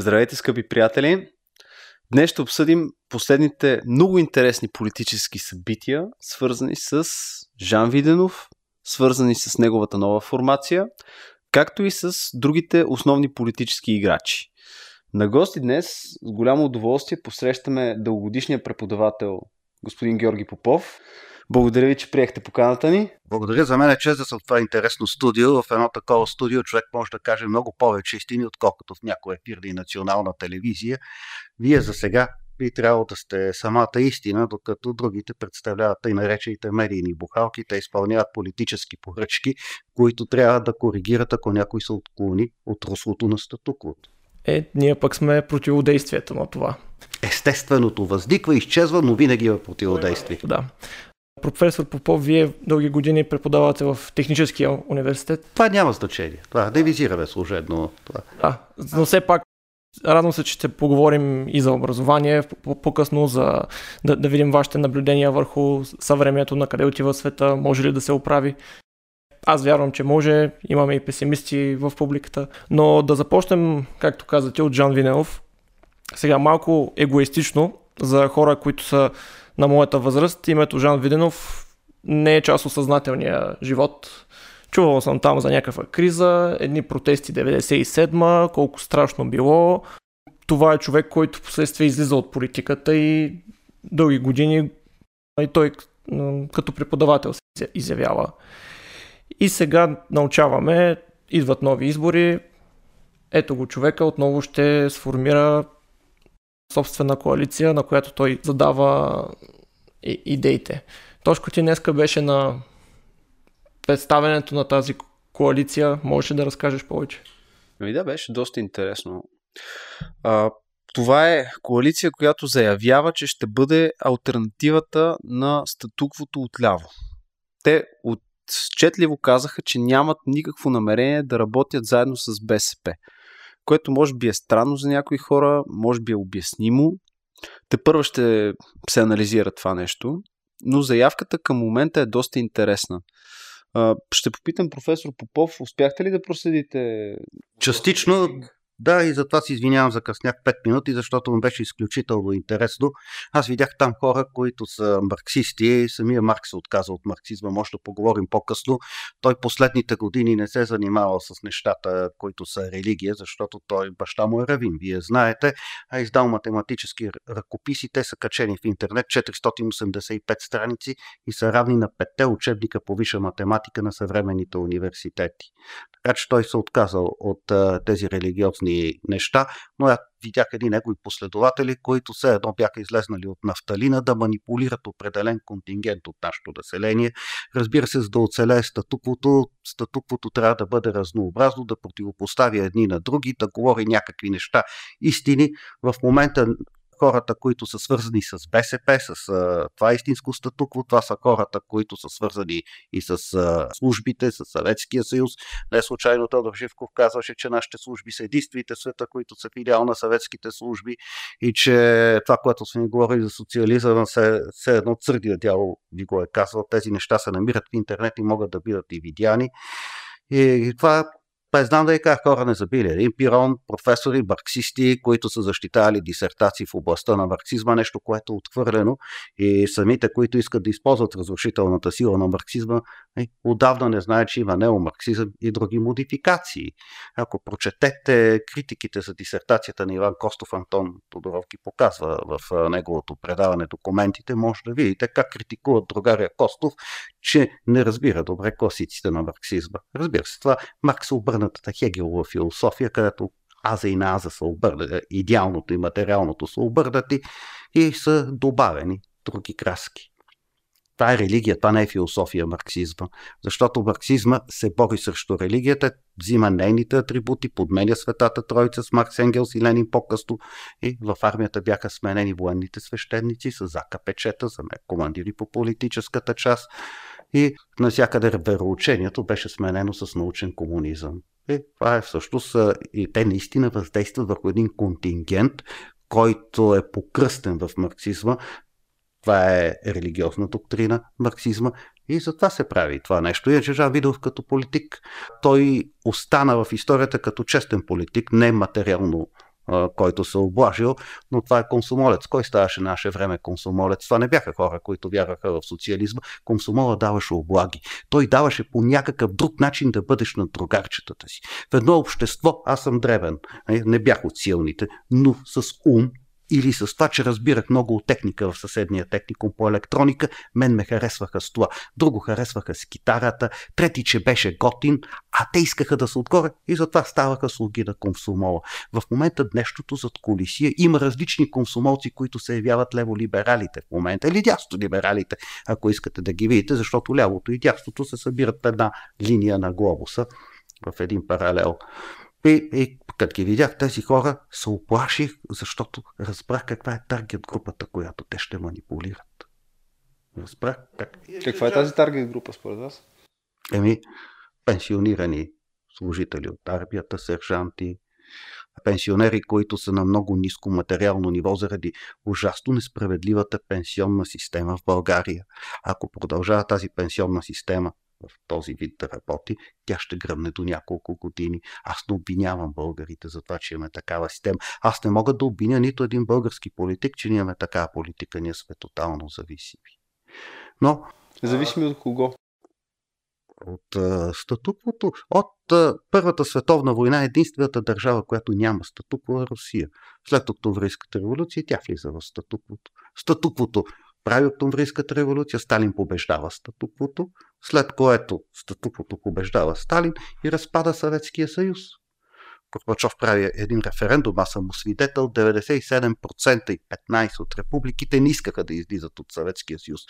Здравейте, скъпи приятели! Днес ще обсъдим последните много интересни политически събития, свързани с Жан Виденов, свързани с неговата нова формация, както и с другите основни политически играчи. На гости днес с голямо удоволствие посрещаме дългогодишния преподавател господин Георги Попов. Благодаря ви, че приехте поканата ни. Благодаря. За мен е чест да съм в това интересно студио. В едно такова студио човек може да каже много повече истини, отколкото в някоя ефир и национална телевизия. Вие за сега би трябвало да сте самата истина, докато другите представляват и наречените медийни бухалки. Те изпълняват политически поръчки, които трябва да коригират, ако някой се отклони от руслото на статуквото. Е, ние пък сме противодействието на това. Естественото възниква, изчезва, но винаги е противодействие. Да. Професор Попов, вие дълги години преподавате в Техническия университет. Това няма значение. Това да визираме служебно. Това. Да, но все пак Радвам се, че ще поговорим и за образование, по-късно за да, да видим вашите наблюдения върху съвремието, на къде отива света, може ли да се оправи. Аз вярвам, че може, имаме и песимисти в публиката, но да започнем, както казате, от Жан Винелов. Сега малко егоистично за хора, които са на моята възраст, името Жан Виденов не е част от съзнателния живот. Чувал съм там за някаква криза, едни протести 97-ма, колко страшно било. Това е човек, който последствие излиза от политиката и дълги години и той като преподавател се изявява. И сега научаваме, идват нови избори, ето го човека отново ще сформира собствена коалиция, на която той задава идеите. Тошко ти днеска беше на представенето на тази коалиция. Можеш да разкажеш повече? Ами да, беше доста интересно. А, това е коалиция, която заявява, че ще бъде альтернативата на статуквото отляво. Те отчетливо казаха, че нямат никакво намерение да работят заедно с БСП, което може би е странно за някои хора, може би е обяснимо. Те първо ще се анализира това нещо, но заявката към момента е доста интересна. Ще попитам професор Попов, успяхте ли да проследите? Частично да, и затова си извинявам за къснях 5 минути, защото му беше изключително интересно. Аз видях там хора, които са марксисти. Самия Маркс се отказа от марксизма, може да поговорим по-късно. Той последните години не се занимава с нещата, които са религия, защото той баща му е равин, вие знаете, а издал математически ръкописи. Те са качени в интернет, 485 страници и са равни на петте учебника по висша математика на съвременните университети. Така че той се отказал от тези религиозни неща, но аз видях едни негови последователи, които все едно бяха излезнали от нафталина да манипулират определен контингент от нашето население. Разбира се, за да оцелее статуквото, статуквото трябва да бъде разнообразно, да противопоставя едни на други, да говори някакви неща, истини. В момента хората, които са свързани с БСП, с а, това истинско статукво, това са хората, които са свързани и с а, службите, с Съветския съюз. Не случайно Тодор Живков казваше, че нашите служби са единствените света, които са филиал на съветските служби и че това, което сме говорили за социализъм, се, се едно църдия дяло ви го е казал. Тези неща се намират в интернет и могат да бъдат и видяни. И това Па знам да и как хора не забили. Един пирон, професори, марксисти, които са защитавали дисертации в областта на марксизма, нещо, което е отхвърлено и самите, които искат да използват разрушителната сила на марксизма, отдавна не знаят, че има неомарксизъм и други модификации. Ако прочетете критиките за дисертацията на Иван Костов, Антон Тодоров ги показва в неговото предаване документите, може да видите как критикуват другаря Костов, че не разбира добре класиците на марксизма. Разбира се, това Маркс обърна обърнатата Хегелова философия, където аза и на аза са обърнати, идеалното и материалното са обърнати и са добавени други краски. Това е религия, това не е философия марксизма. Защото марксизма се бори срещу религията, взима нейните атрибути, подменя светата троица с Маркс Енгелс и Ленин по-късно и в армията бяха сменени военните свещеници с АКПЧета за командири по политическата част и навсякъде вероучението беше сменено с научен комунизъм. И това е всъщност и те наистина въздействат върху един контингент, който е покръстен в марксизма. Това е религиозна доктрина марксизма и затова се прави това нещо. Иначе Жан Видов като политик, той остана в историята като честен политик, не материално който се облажил, но това е консумолец. Кой ставаше наше време консумолец? Това не бяха хора, които вярваха в социализма. Консумола даваше облаги. Той даваше по някакъв друг начин да бъдеш на другарчетата си. В едно общество, аз съм древен, не бях от силните, но с ум или с това, че разбирах много от техника в съседния техникум по електроника, мен ме харесваха с това. Друго харесваха с китарата, трети, че беше готин, а те искаха да са отгоре и затова ставаха слуги на комсомола. В момента днешното зад колисия има различни комсомолци, които се явяват лево-либералите в момента, или дясно-либералите, ако искате да ги видите, защото лявото и дясното се събират една линия на глобуса в един паралел. И, и като ги видях тези хора, се оплаших, защото разбрах каква е таргет групата, която те ще манипулират. Разбрах как. Каква е тази таргет група според вас? Еми, пенсионирани служители от армията, сержанти, пенсионери, които са на много ниско материално ниво заради ужасно несправедливата пенсионна система в България. Ако продължава тази пенсионна система в този вид да работи, тя ще гръмне до няколко години. Аз не обвинявам българите за това, че имаме такава система. Аз не мога да обвиня нито един български политик, че ние имаме такава политика. Ние сме тотално зависими. Но... Зависими от кого? От а, статуквото. От а, Първата световна война единствената държава, която няма статукво е Русия. След Октомврийската революция тя влиза в статуквото. Статуквото прави Октомврийската революция, Сталин побеждава статуквото, след което статуквото побеждава Сталин и разпада Съветския съюз. Горбачов прави един референдум, аз съм свидетел, 97% и 15% от републиките не искаха да излизат от Съветския съюз.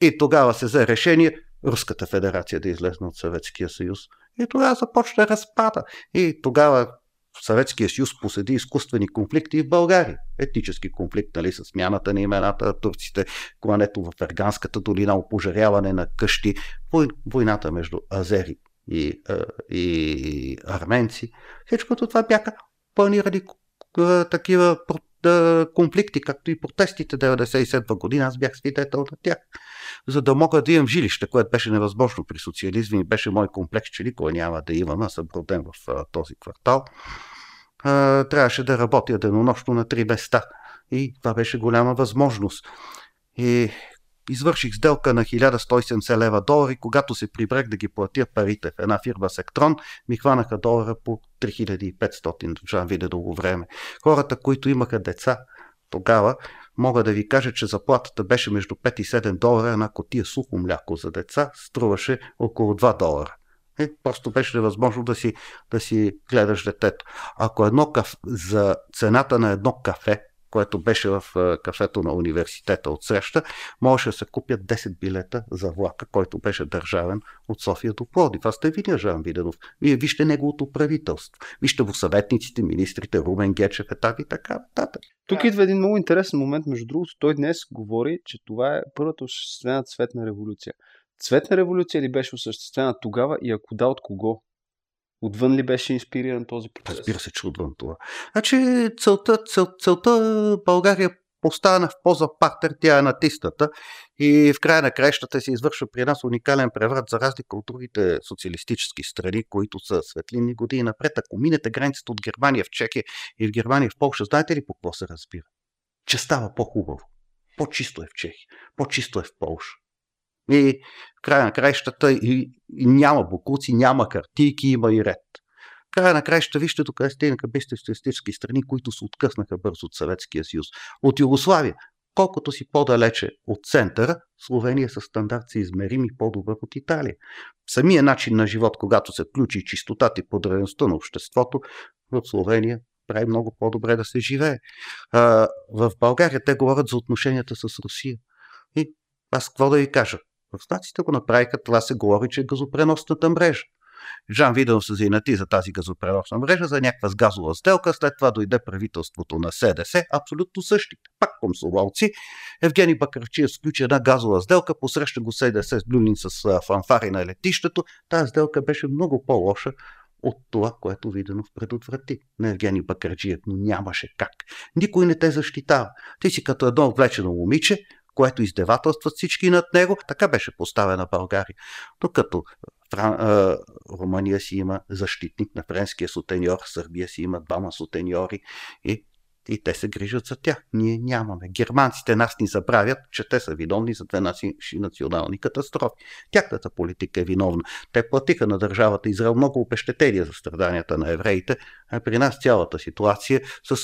И тогава се взе решение Руската федерация да излезне от Съветския съюз. И тогава започна разпада. И тогава Съветския съюз поседи изкуствени конфликти в България. Етнически конфликт, нали, с смяната на имената на турците, клането в Ерганската долина, опожаряване на къщи, войната между азери и, и арменци. Всичкото това бяха планирани такива конфликти, както и протестите 97 година. Аз бях свидетел на тях. За да мога да имам жилище, което беше невъзможно при социализма и беше мой комплекс, че никой няма да имам. Аз съм роден в този квартал а, трябваше да работя денонощно на три места. И това беше голяма възможност. И извърших сделка на 1170 лева долари. Когато се прибрах да ги платя парите в една фирма Сектрон, ми хванаха долара по 3500 държа виде дълго време. Хората, които имаха деца тогава, мога да ви кажа, че заплатата беше между 5 и 7 долара. Една котия сухо мляко за деца струваше около 2 долара. Е, просто беше невъзможно да си, да си гледаш детето. Ако едно кафе, за цената на едно кафе, което беше в кафето на университета от среща, можеше да се купят 10 билета за влака, който беше държавен от София до Плодив. Аз сте видя Жан Виденов. Вие вижте неговото правителство. Вижте го съветниците, министрите, Румен Гечев, етап и така нататък. Тук идва един много интересен момент. Между другото, той днес говори, че това е първата осъществена цветна революция. Цветна революция ли беше осъществена тогава и ако да, от кого? Отвън ли беше инспириран този процес? Разбира се, че отвън това. Значи целта, цел, целта България поставена в поза партер, тя е натисната и в края на краищата се извършва при нас уникален преврат за разлика от другите социалистически страни, които са светлини години напред. Ако минете границата от Германия в Чехия и в Германия в Польша, знаете ли по какво се разбира? Че става по-хубаво. По-чисто е в Чехия, по-чисто е в Польша. И в края на краищата и, и няма букуци, няма картийки, има и ред. В края на краищата вижте тук е стигнаха бившите социалистически страни, които се откъснаха бързо от Съветския съюз. От Югославия, колкото си по-далече от центъра, Словения със стандарт се измерими по-добър от Италия. Самия начин на живот, когато се включи чистотата и подредността на обществото, в Словения прави много по-добре да се живее. А, в България те говорят за отношенията с Русия. И аз какво да ви кажа? Руснаците го направиха, това се говори, че е газопреносната мрежа. Жан Виденов се заинати за тази газопреносна мрежа, за някаква газова сделка, след това дойде правителството на СДС, абсолютно същите, пак комсомолци. Евгений Бакарчиев сключи една газова сделка, посреща го СДС с Люлин с фанфари на летището. Тази сделка беше много по-лоша от това, което Виденов предотврати на Евгений Бакарджиев, нямаше как. Никой не те защитава. Ти си като едно отвлечено момиче, което издевателстват всички над него. Така беше поставена България. Докато Фран... Румъния си има защитник на френския сутеньор, Сърбия си има двама сутеньори и и те се грижат за тях. Ние нямаме. Германците нас ни забравят, че те са виновни за две наши национални катастрофи. Тяхната политика е виновна. Те платиха на държавата Израел много обещетения за страданията на евреите, а при нас цялата ситуация с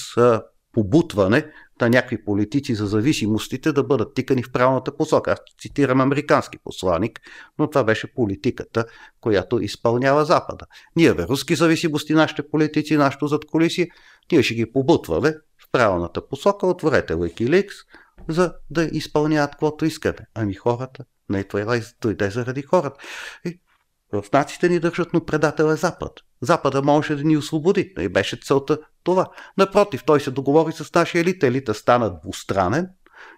побутване на някакви политици за зависимостите да бъдат тикани в правилната посока. Аз цитирам американски посланник, но това беше политиката, която изпълнява Запада. Ние бе руски зависимости, нашите политици, нашето задколисие, ние ще ги побутваме правилната посока, отворете Wikileaks, за да изпълняват каквото искаме. Ами хората, не това дойде заради хората. И в нациите ни държат, но предател е Запад. Запада може да ни освободи. И беше целта това. Напротив, той се договори с нашия елит. Елита стана двустранен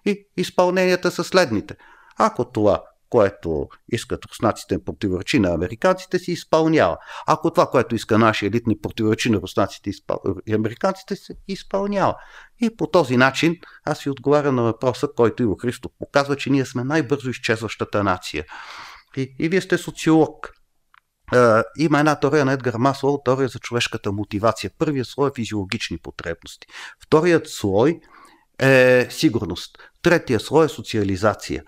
и изпълненията са следните. Ако това което искат руснаците противоречи на американците, си изпълнява. Ако това, което иска нашия елит не противоречи на руснаците и американците, се изпълнява. И по този начин аз ви отговарям на въпроса, който Иво Христов показва, че ние сме най-бързо изчезващата нация. И, и вие сте социолог. Uh, има една теория на Едгар Маслоу, теория за човешката мотивация. Първият слой е физиологични потребности. Вторият слой е сигурност. Третия слой е социализация.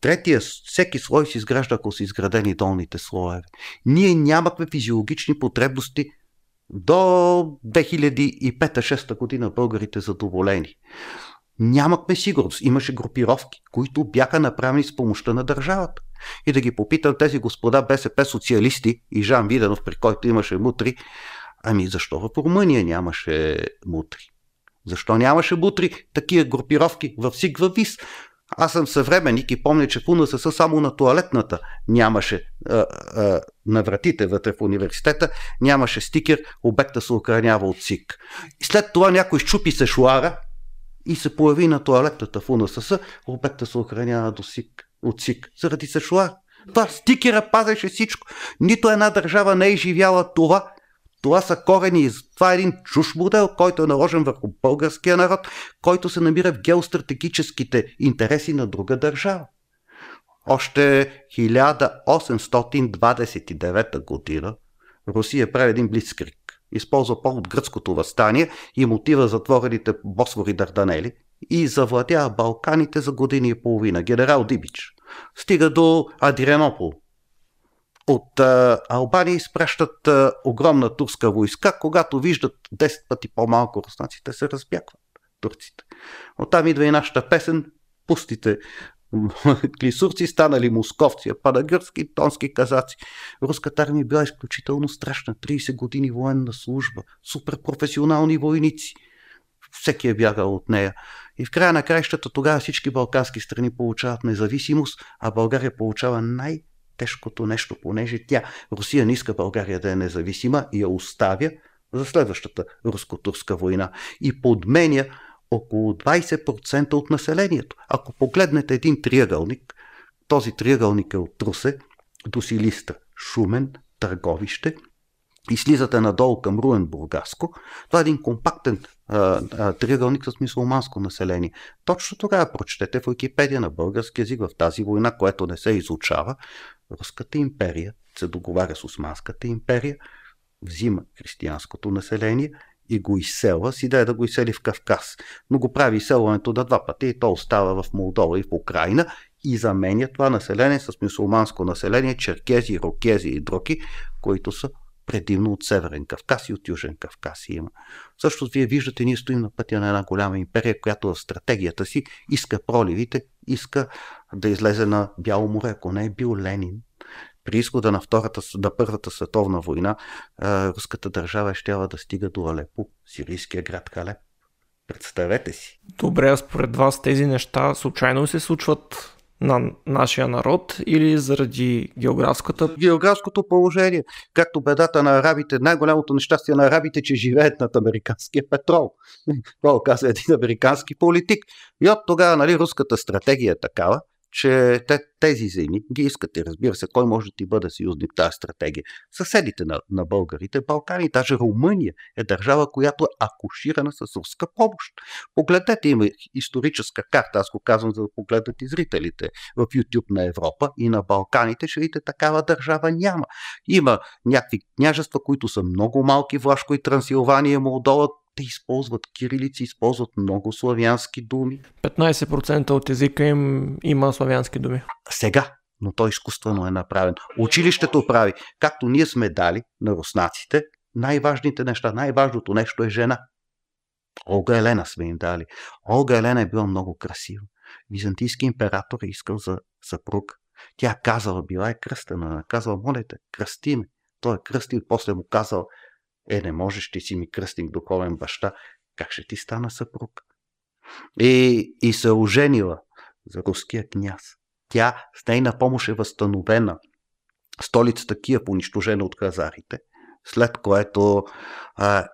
Третия, всеки слой се изгражда, ако са изградени долните слоеве. Ние нямахме физиологични потребности до 2005-2006 година българите задоволени. Нямахме сигурност. Имаше групировки, които бяха направени с помощта на държавата. И да ги попитам тези господа БСП социалисти и Жан Виденов, при който имаше мутри, ами защо в Румъния нямаше мутри? Защо нямаше мутри такива групировки в Сигва Вис? Аз съм съвременник и помня, че в УНСС само на туалетната нямаше а, а, на вратите вътре в университета, нямаше стикер, обекта се охранява от СИК. И след това някой щупи се шуара и се появи на туалетната в УНСС, обекта се охранява до СИК, от СИК, заради се шуар. Това стикера пазеше всичко. Нито една държава не е живяла това, това са корени. Това е един чуш модел, който е наложен върху българския народ, който се намира в геостратегическите интереси на друга държава. Още 1829 година Русия прави един блицкрик. Използва повод гръцкото възстание и мотива затворените Босфори Дарданели и завладява Балканите за години и половина. Генерал Дибич. Стига до Адрианопол, от а, Албания изпращат а, огромна турска войска, когато виждат 10 пъти по-малко руснаците, се разбягват турците. Оттам идва и нашата песен Пустите клисурци станали московци, а падагърски тонски казаци. Руската армия била изключително страшна. 30 години военна служба, суперпрофесионални войници. Всеки е бягал от нея. И в края на краищата тогава всички балкански страни получават независимост, а България получава най- тежкото нещо, понеже тя, Русия не иска България да е независима и я оставя за следващата руско-турска война и подменя около 20% от населението. Ако погледнете един триъгълник, този триъгълник е от Русе до Силистра, Шумен, Търговище и слизате надолу към Руен Бургаско, това е един компактен а, а, триъгълник с мусулманско население. Точно тогава прочетете в Википедия на български язик в тази война, което не се изучава, Руската империя се договаря с Османската империя, взима християнското население и го изселва с идея да го изсели в Кавказ. Но го прави изселването на два пъти и то остава в Молдова и в Украина и заменя това население с мусулманско население, черкези, рокези и други, които са предимно от Северен Кавказ и от Южен Кавказ има. Също вие виждате, ние стоим на пътя на една голяма империя, която в стратегията си иска проливите, иска да излезе на Бяло море, ако не е бил Ленин. При изхода на, втората, на Първата световна война, руската държава е щяла да стига до Алепо, сирийския град Халеп. Представете си. Добре, а според вас тези неща случайно се случват на нашия народ или заради географската... Географското положение. Както бедата на арабите, най-голямото нещастие на арабите, че живеят над американския петрол. Това казва един американски политик. И от тогава, нали, руската стратегия е такава, че те, тези земи ги искате. Разбира се, кой може да ти бъде съюзник тази стратегия? Съседите на, на българите, Балкани, даже Румъния е държава, която е акуширана с руска помощ. Погледнете, има историческа карта, аз го казвам за да погледнат и зрителите в YouTube на Европа и на Балканите, ще видите такава държава няма. Има някакви княжества, които са много малки, Влашко и Трансилвания, Молдова, те използват кирилици, използват много славянски думи. 15% от езика им има славянски думи. Сега, но той изкуствено е направен. Училището прави, както ние сме дали на руснаците, най-важните неща, най-важното нещо е жена. Олга Елена сме им дали. Олга Елена е била много красива. Византийски император е искал за съпруг. Тя казала, била е кръстена, казала, моля те, кръсти ме. Той е кръстил, после му казал, е, не можеш, ти си ми кръстник, духовен баща. Как ще ти стана съпруг? И, и се оженила за руския княз. Тя с нейна помощ е възстановена. Столицата Киев унищожена от хазарите, след което а,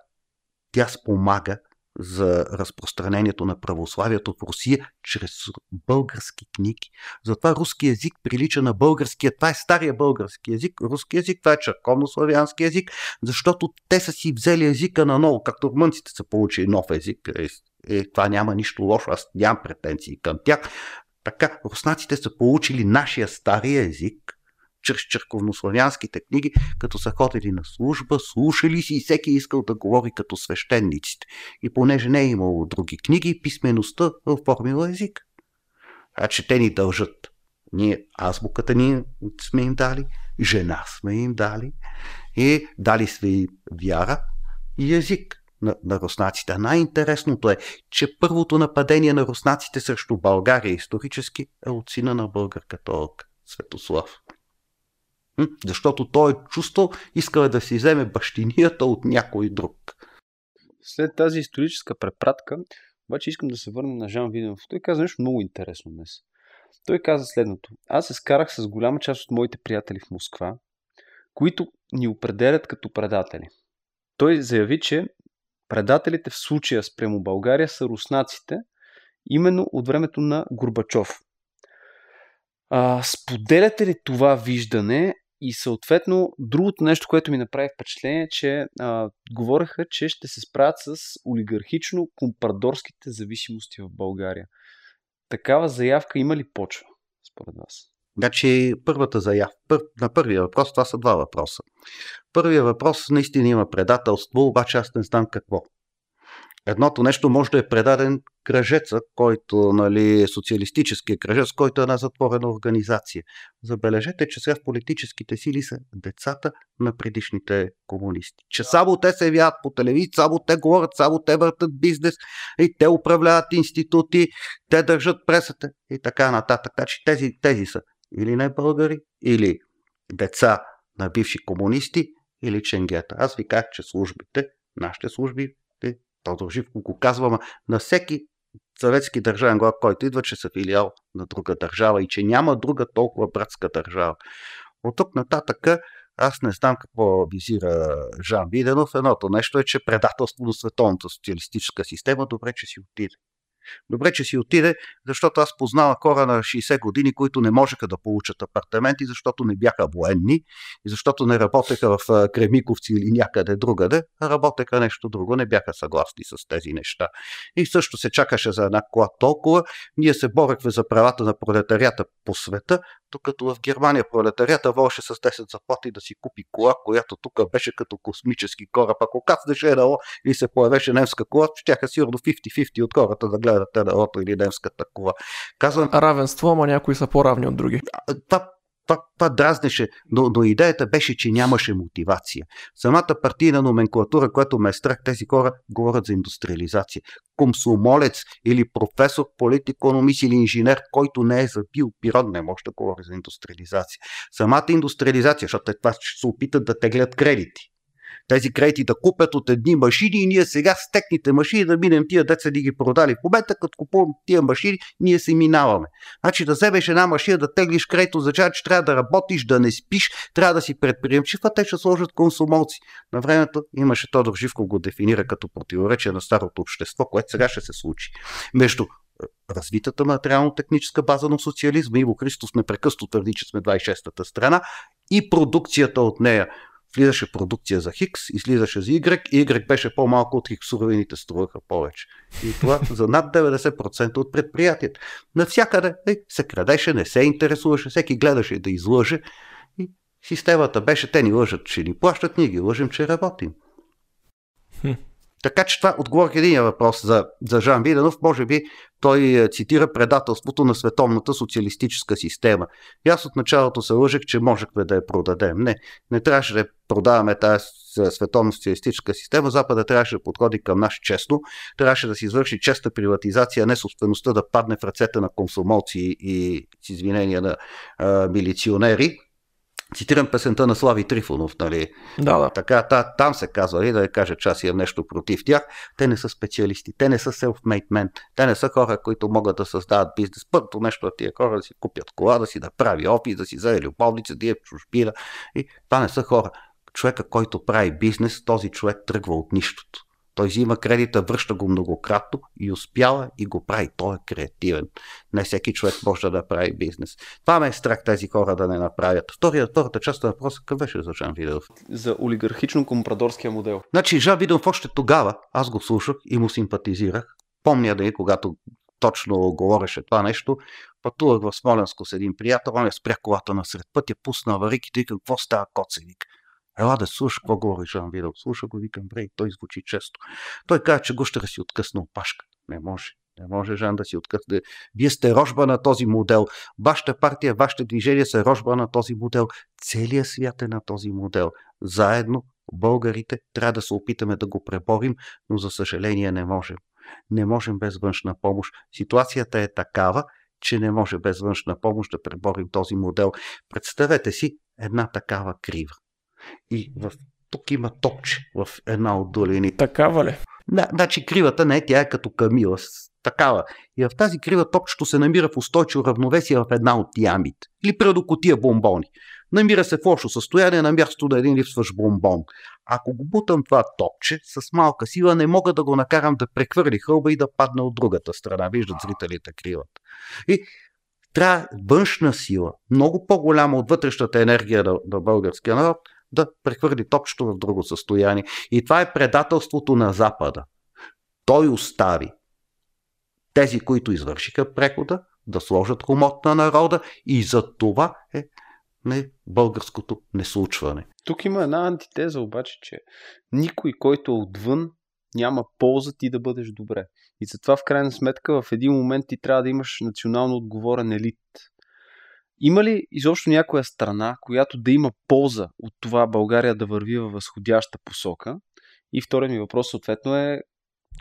тя спомага за разпространението на православието в Русия чрез български книги. Затова руски язик прилича на българския. Това е стария български язик. Руски язик, това е черковно-славянски язик, защото те са си взели езика на ново, както румънците са получили нов език. Е, е, това няма нищо лошо, аз нямам претенции към тях. Така, руснаците са получили нашия стария език, чрез черковнославянските книги, като са ходили на служба, слушали си и всеки искал да говори като свещениците. И понеже не е имало други книги, писмеността оформила език. А че те ни дължат. Ние, азбуката ни сме им дали, жена сме им дали и дали сме вяра и език на, на руснаците. Най-интересното е, че първото нападение на руснаците срещу България исторически е от сина на българката Олка, Светослав. Защото той е чувствал, искал да си вземе бащинията от някой друг. След тази историческа препратка, обаче искам да се върна на Жан Виденов. Той каза нещо много интересно днес. Той каза следното. Аз се скарах с голяма част от моите приятели в Москва, които ни определят като предатели. Той заяви, че предателите в случая спрямо България са руснаците, именно от времето на Горбачов. А, споделяте ли това виждане и съответно, другото нещо, което ми направи впечатление, че а, говореха, че ще се справят с олигархично-компрадорските зависимости в България. Такава заявка има ли почва, според вас? Значи, първата заявка, пър, на първия въпрос, това са два въпроса. Първия въпрос наистина има предателство, обаче аз не знам какво. Едното нещо може да е предаден кръжеца, който, нали, е социалистическия кръжец, който е една затворена организация. Забележете, че сега в политическите сили са децата на предишните комунисти. Че само те се явяват по телевизия, само те говорят, само те въртат бизнес и те управляват институти, те държат пресата и така нататък. Така че тези, тези са или не българи, или деца на бивши комунисти, или ченгета. Аз ви казах, че службите, нашите служби Тодор Живко го казва, на всеки съветски държавен глав, който идва, че са филиал на друга държава и че няма друга толкова братска държава. От тук нататък аз не знам какво визира Жан Виденов. Едното нещо е, че предателство на световната социалистическа система, добре, че си отиде. Добре, че си отиде, защото аз познавам хора на 60 години, които не можеха да получат апартаменти, защото не бяха военни и защото не работеха в Кремиковци или някъде другаде, а работеха нещо друго, не бяха съгласни с тези неща. И също се чакаше за една кола толкова. Ние се борехме за правата на пролетарията по света, докато в Германия пролетарията волеше с 10 заплати да си купи кола, която тук беше като космически кораб. Ако кацнеше едно и се появеше немска кола, щяха сигурно 50-50 от хората да гледат едното или немската кола. Казвам, Равенство, ама някои са по-равни от други. Това това, това дразнеше, но, но идеята беше, че нямаше мотивация. Самата партийна номенклатура, която ме е страх, тези хора говорят за индустриализация. Комсомолец или професор, политикономист или инженер, който не е забил пирон, не може да говори за индустриализация. Самата индустриализация, защото това ще се опитат да теглят кредити тези кредити да купят от едни машини и ние сега с техните машини да минем тия деца да ги продали. В момента, като купувам тия машини, ние се минаваме. Значи да вземеш една машина, да теглиш кредит, означава, че трябва да работиш, да не спиш, трябва да си предприемчив, а те ще сложат консумолци. На времето имаше Тодор Живко го дефинира като противоречие на старото общество, което сега ще се случи. Между развитата материално-техническа база на социализма. Иво Христос непрекъснато твърди, че сме 26-та страна и продукцията от нея. Влизаше продукция за Хикс, излизаше за Y, и Y беше по-малко от Хикс, суровините струваха повече. И това за над 90% от предприятията. Навсякъде е, се крадеше, не се интересуваше, всеки гледаше да излъже. И системата беше, те ни лъжат, че ни плащат, ние ги лъжим, че работим. Така че това отговорих един въпрос за, за Жан Виденов. Може би той е, цитира предателството на световната социалистическа система. И аз от началото се лъжех, че можехме да я продадем. Не, не трябваше да продаваме тази световна социалистическа система. Запада трябваше да подходи към нас честно. Трябваше да си извърши честа приватизация, не собствеността да падне в ръцете на консумолци и с извинения на а, милиционери Цитирам песента на Слави Трифонов, нали? Да, да. Така, та, там се казва, и да я кажа, че аз имам нещо против тях. Те не са специалисти, те не са self-made men, те не са хора, които могат да създават бизнес. Първото нещо от тия хора да си купят кола, да си направи офис, да си вземе любовница, да е в чужбина. И това не са хора. Човека, който прави бизнес, този човек тръгва от нищото. Той взима кредита, връща го многократно и успява и го прави. Той е креативен. Не всеки човек може да прави бизнес. Това ме е страх тези хора да не направят. Втория, втората част на въпроса какъв беше за Жан Видов? За олигархично-компрадорския модел. Значи Жан Видов още тогава, аз го слушах и му симпатизирах. Помня да и когато точно говореше това нещо, пътувах в Смоленско с един приятел, он е спря колата насред пътя, пусна авариките и какво става коцевик. Ела да слуша какво говори Жан Видал. Слуша го, викам, брей, той звучи често. Той каза, че гущера си откъсна опашка. Не може. Не може Жан да си откъсне. Вие сте рожба на този модел. Вашата партия, вашите движения са рожба на този модел. Целият свят е на този модел. Заедно, българите, трябва да се опитаме да го преборим, но за съжаление не можем. Не можем без външна помощ. Ситуацията е такава, че не може без външна помощ да преборим този модел. Представете си една такава крива. И в, тук има топче в една от долините. Такава ли? Да, значи кривата не е, тя е като камила. Такава. И в тази крива топчето се намира в устойчиво равновесие в една от ямите. Или предо котия бомбони. Намира се в лошо състояние на място да един липсващ бомбон. Ако го бутам това топче с малка сила, не мога да го накарам да прехвърли хълба и да падне от другата страна. Виждат зрителите кривата. И трябва външна сила, много по-голяма от вътрешната енергия на, на българския народ, да прехвърли топчето в друго състояние. И това е предателството на Запада. Той остави тези, които извършиха прехода, да сложат хомот на народа и за това е не българското неслучване. Тук има една антитеза обаче, че никой, който е отвън, няма полза ти да бъдеш добре. И затова в крайна сметка в един момент ти трябва да имаш национално отговорен елит. Има ли изобщо някоя страна, която да има полза от това България да върви във възходяща посока? И вторият ми въпрос съответно е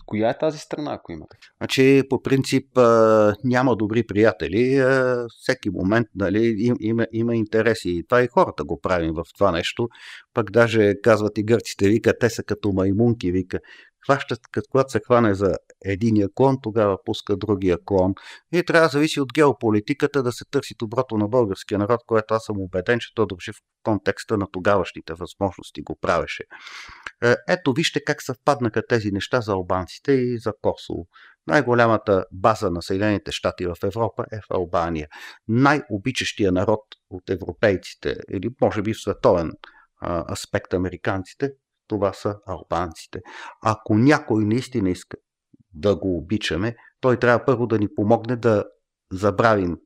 Коя е тази страна, ако има така? Значи, по принцип, няма добри приятели. Всеки момент нали, има, има интереси. И това и хората го правим в това нещо. Пък даже казват и гърците, вика, те са като маймунки, вика хващат, когато се хване за единия клон, тогава пуска другия клон. И трябва да зависи от геополитиката да се търси доброто на българския народ, което аз съм убеден, че то държи в контекста на тогавашните възможности го правеше. Е, ето вижте как съвпаднаха тези неща за албанците и за Косово. Най-голямата база на Съединените щати в Европа е в Най-обичащия народ от европейците, или може би в световен аспект американците, това са албанците. Ако някой наистина иска да го обичаме, той трябва първо да ни помогне да забравим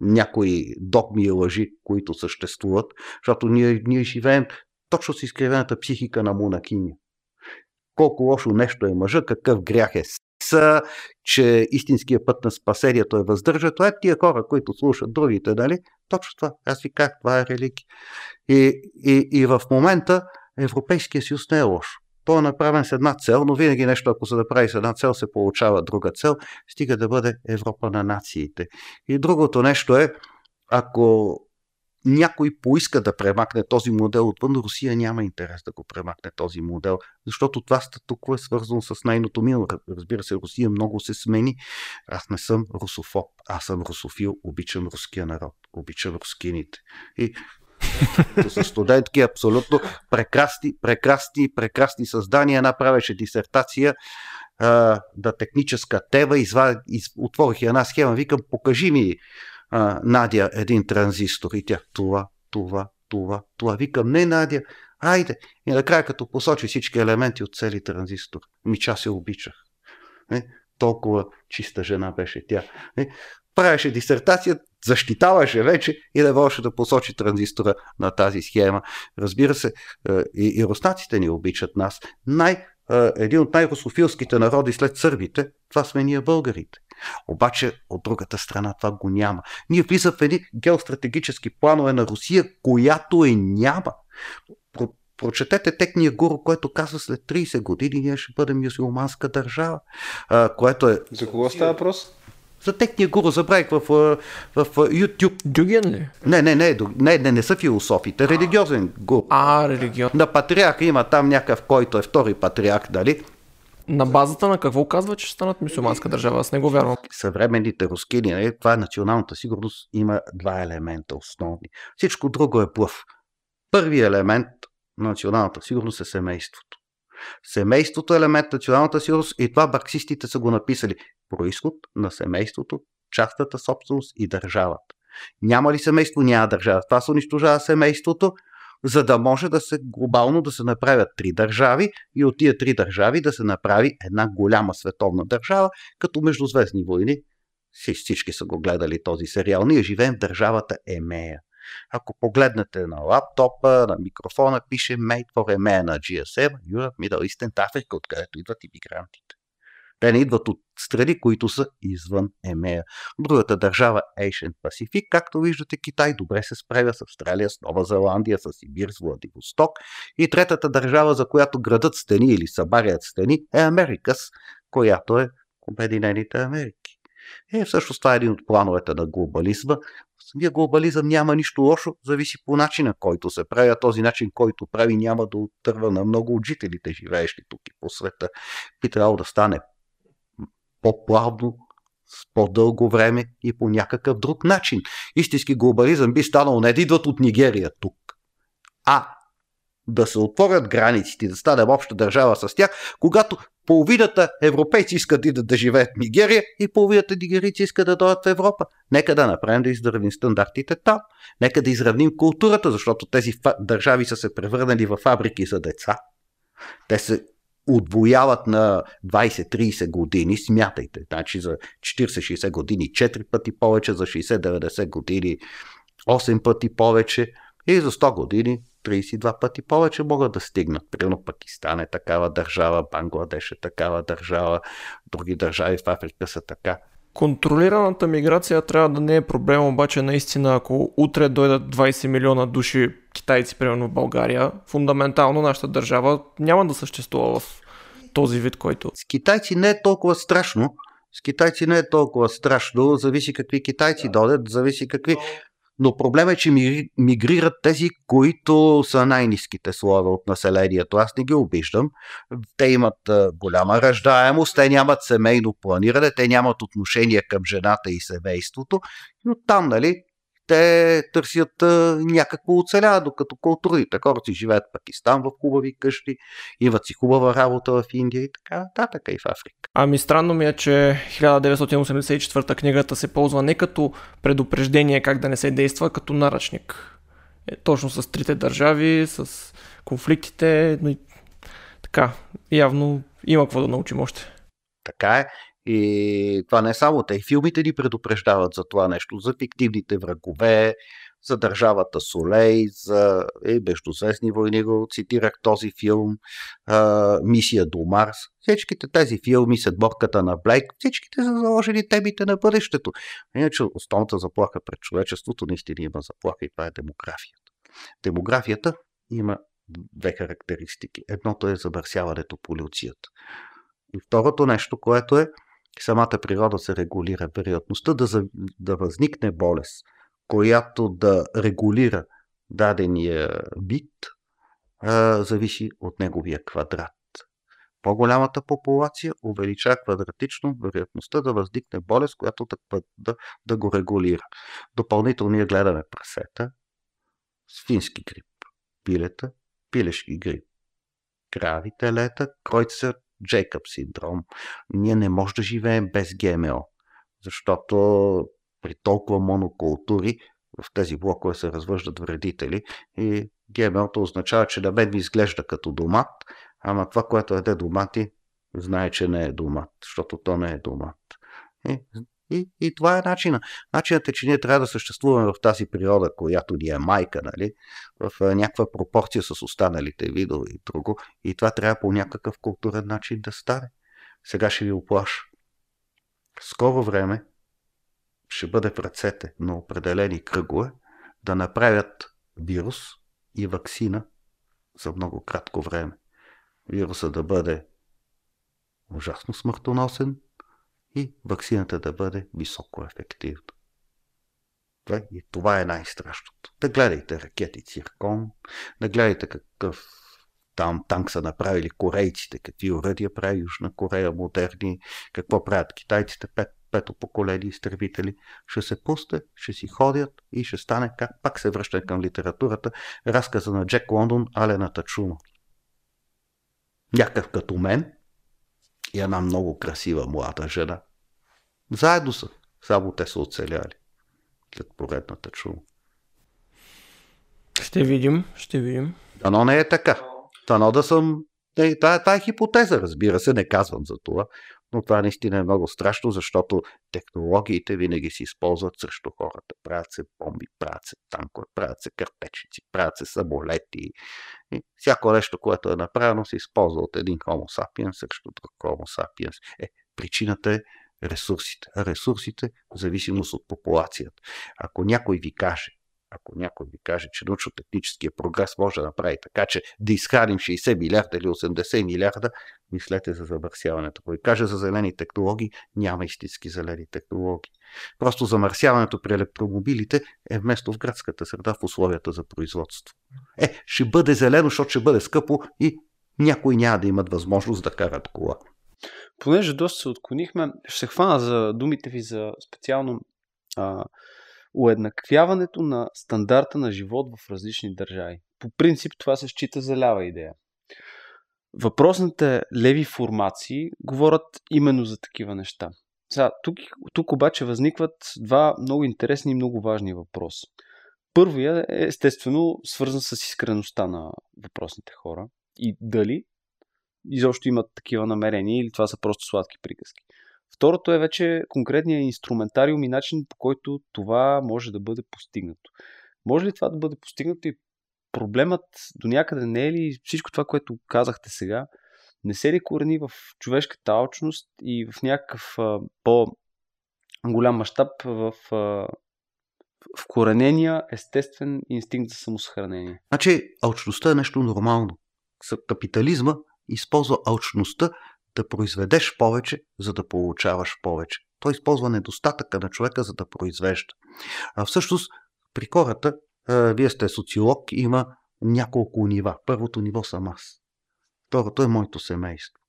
някои догми и лъжи, които съществуват, защото ние, ние живеем точно с изкривената психика на монакиня. Колко лошо нещо е мъжа, какъв грях е са, че истинския път на спасението е въздържа. Това е тия хора, които слушат другите, нали? Точно това. Аз ви как, това е религия. И, и, и в момента Европейския съюз не е лош. Той е направен с една цел, но винаги нещо, ако се да прави с една цел, се получава друга цел, стига да бъде Европа на нациите. И другото нещо е, ако някой поиска да премахне този модел отвън, Русия няма интерес да го премахне този модел, защото това статукво е свързано с нейното минало. Разбира се, Русия много се смени. Аз не съм русофоб, аз съм русофил, обичам руския народ, обичам рускините. И с студентки, абсолютно прекрасни, прекрасни, прекрасни създания. Една правеше дисертация а, да техническа тева, изва, из, отворих една схема, викам, покажи ми, а, Надя, един транзистор. И тя, това, това, това, това. Викам, не, Надя, айде. И накрая, като посочи всички елементи от цели транзистор, ми ча се обичах. Не? Толкова чиста жена беше тя. Не? Правеше дисертация, защитаваше вече и не можеше да посочи транзистора на тази схема. Разбира се, и, и руснаците ни обичат нас. Най, един от най-русофилските народи след сърбите, това сме ние българите. Обаче от другата страна това го няма. Ние влизаме в едни геостратегически планове на Русия, която е няма. Про, прочетете техния гуру, който казва след 30 години ние ще бъдем мюсюлманска държава, а, което е... За кого става въпрос? За техния гуру забравих в, в, в, YouTube. Дюген ли? Не, не, не, не, не, не са философите, религиозен гуру. А, религиозен. На патриарха има там някакъв, който е втори патриарх, дали? На базата на какво казва, че ще станат мусулманска държава? Аз не го вярвам. Съвременните рускини, нали, това е националната сигурност, има два елемента основни. Всичко друго е плъв. Първият елемент на националната сигурност е семейството. Семейството е елемент на националната сигурност и това марксистите са го написали. Происход на семейството, частната собственост и държавата. Няма ли семейство, няма държава. Това се унищожава семейството, за да може да се глобално да се направят три държави и от тия три държави да се направи една голяма световна държава, като Междузвездни войни. Всички са го гледали този сериал. Ние живеем в държавата Емея. Ако погледнете на лаптопа, на микрофона, пише Made for EMEA на GSM, Europe, Middle Eastern, Africa, откъдето идват иммигрантите. Те не идват от страни, които са извън Емея. Другата държава Asian Pacific, както виждате, Китай добре се справя с Австралия, с Нова Зеландия, с Сибир, с Владивосток. И третата държава, за която градат стени или събарят стени, е Америкас, която е Обединените Америки. Е, всъщност това е един от плановете на глобализма. Самия глобализъм няма нищо лошо, зависи по начина, който се прави, а този начин, който прави, няма да отърва на много от жителите, живеещи тук и по света. Би трябвало да стане по-плавно, с по-дълго време и по някакъв друг начин. Истински глобализъм би станал не да идват от Нигерия тук, а да се отворят границите да станем обща държава с тях, когато половината европейци искат да, да живеят в Нигерия и половината нигерийци искат да дойдат в Европа. Нека да направим да изравним стандартите там. Нека да изравним културата, защото тези държави са се превърнали в фабрики за деца. Те се отвояват на 20-30 години, смятайте, значи за 40-60 години 4 пъти повече, за 60-90 години 8 пъти повече и за 100 години 32 пъти повече могат да стигнат. Примерно Пакистан е такава държава, Бангладеш е такава държава, други държави в Африка са така. Контролираната миграция трябва да не е проблем, обаче наистина, ако утре дойдат 20 милиона души китайци, примерно в България, фундаментално нашата държава няма да съществува в този вид, който... С китайци не е толкова страшно. С китайци не е толкова страшно. Зависи какви китайци дойдат, зависи какви... Но проблемът е, че мигрират тези, които са най-низките слоеве от населението. Аз не ги обиждам. Те имат голяма ръждаемост, те нямат семейно планиране, те нямат отношение към жената и семейството. Но там, нали, те търсят а, някакво оцелява, докато културните хора си живеят в Пакистан в хубави къщи, имат си хубава работа в Индия и така нататък и в Африка. Ами странно ми е, че 1984 книгата се ползва не като предупреждение как да не се действа, като наръчник. Е, точно с трите държави, с конфликтите, но и така, явно има какво да научим още. Така е. И това не е само те. Филмите ни предупреждават за това нещо, за фиктивните врагове, за държавата Солей, за е, Междузвездни войни, го цитирах този филм, а, Мисия до Марс. Всичките тези филми, Седморката на Блейк, всичките са заложили темите на бъдещето. Иначе основната заплаха пред човечеството наистина има заплаха и това е демографията. Демографията има две характеристики. Едното е замърсяването полюцията. И второто нещо, което е самата природа се регулира. Вероятността да, да възникне болест, която да регулира дадения бит, а, зависи от неговия квадрат. По-голямата популация увеличава квадратично вероятността да възникне болест, която да, да, да го регулира. Допълнително ние гледаме прасета, свински грип, пилета, пилешки грип, крави, телета, кройцер, Джейкъб синдром. Ние не можем да живеем без ГМО, защото при толкова монокултури в тези блокове се развъждат вредители и ГМО-то означава, че на мен ми изглежда като домат, ама това, което еде домати, знае, че не е домат, защото то не е домат. И, и, и това е начина. Начинът е, че ние трябва да съществуваме в тази природа, която ни е майка, нали? в някаква пропорция с останалите видове и друго. И това трябва по някакъв културен начин да стане. Сега ще ви оплаша. Скоро време ще бъде в ръцете на определени кръгове да направят вирус и вакцина за много кратко време. Вируса да бъде ужасно смъртоносен и вакцината да бъде високо ефективна. И това е най-страшното. Да гледайте ракети Циркон, да гледайте какъв там танк са направили корейците, какви уръдия прави Южна Корея, модерни, какво правят китайците, пет, пето поколение изтребители. Ще се пусте, ще си ходят и ще стане, как пак се връща към литературата, разказа на Джек Лондон, Алената чума. Някакъв като мен и една много красива млада жена. Заедно са, само те са оцеляли след поредната чума. Ще видим, ще видим. Дано не е така. Дано да съм... Е, тая, тая е хипотеза, разбира се, не казвам за това, но това наистина е много страшно, защото технологиите винаги се използват срещу хората. Правят се бомби, правят се танкове, правят се картечници, правят се самолети. И всяко нещо, което е направено, се използва от един Homo sapiens срещу друг Homo sapiens. Е, причината е ресурсите. А ресурсите в зависимост от популацията. Ако някой ви каже, ако някой ви каже, че научно-техническия прогрес може да направи така, че да изхраним 60 милиарда или 80 милиарда, мислете за замърсяването. Ако ви каже за зелени технологии, няма истински зелени технологии. Просто замърсяването при електромобилите е вместо в градската среда в условията за производство. Е, ще бъде зелено, защото ще бъде скъпо и някои няма да имат възможност да карат кола. Понеже доста се отклонихме, ще се хвана за думите ви за специално а, уеднаквяването на стандарта на живот в различни държави. По принцип това се счита за лява идея. Въпросните леви формации говорят именно за такива неща. Сега, тук, тук обаче възникват два много интересни и много важни въпроса. Първият е естествено свързан с искреността на въпросните хора и дали изобщо имат такива намерения или това са просто сладки приказки. Второто е вече конкретния инструментариум и начин по който това може да бъде постигнато. Може ли това да бъде постигнато и проблемът до някъде не е ли всичко това, което казахте сега, не се ли корени в човешката алчност и в някакъв а, по-голям мащаб в а, вкоренения естествен инстинкт за самосъхранение? Значи, алчността е нещо нормално. Капитализма използва алчността да произведеш повече, за да получаваш повече. Той използва недостатъка на човека, за да произвежда. А всъщност, при хората, вие сте социолог, има няколко нива. Първото ниво съм аз. Второто е моето семейство.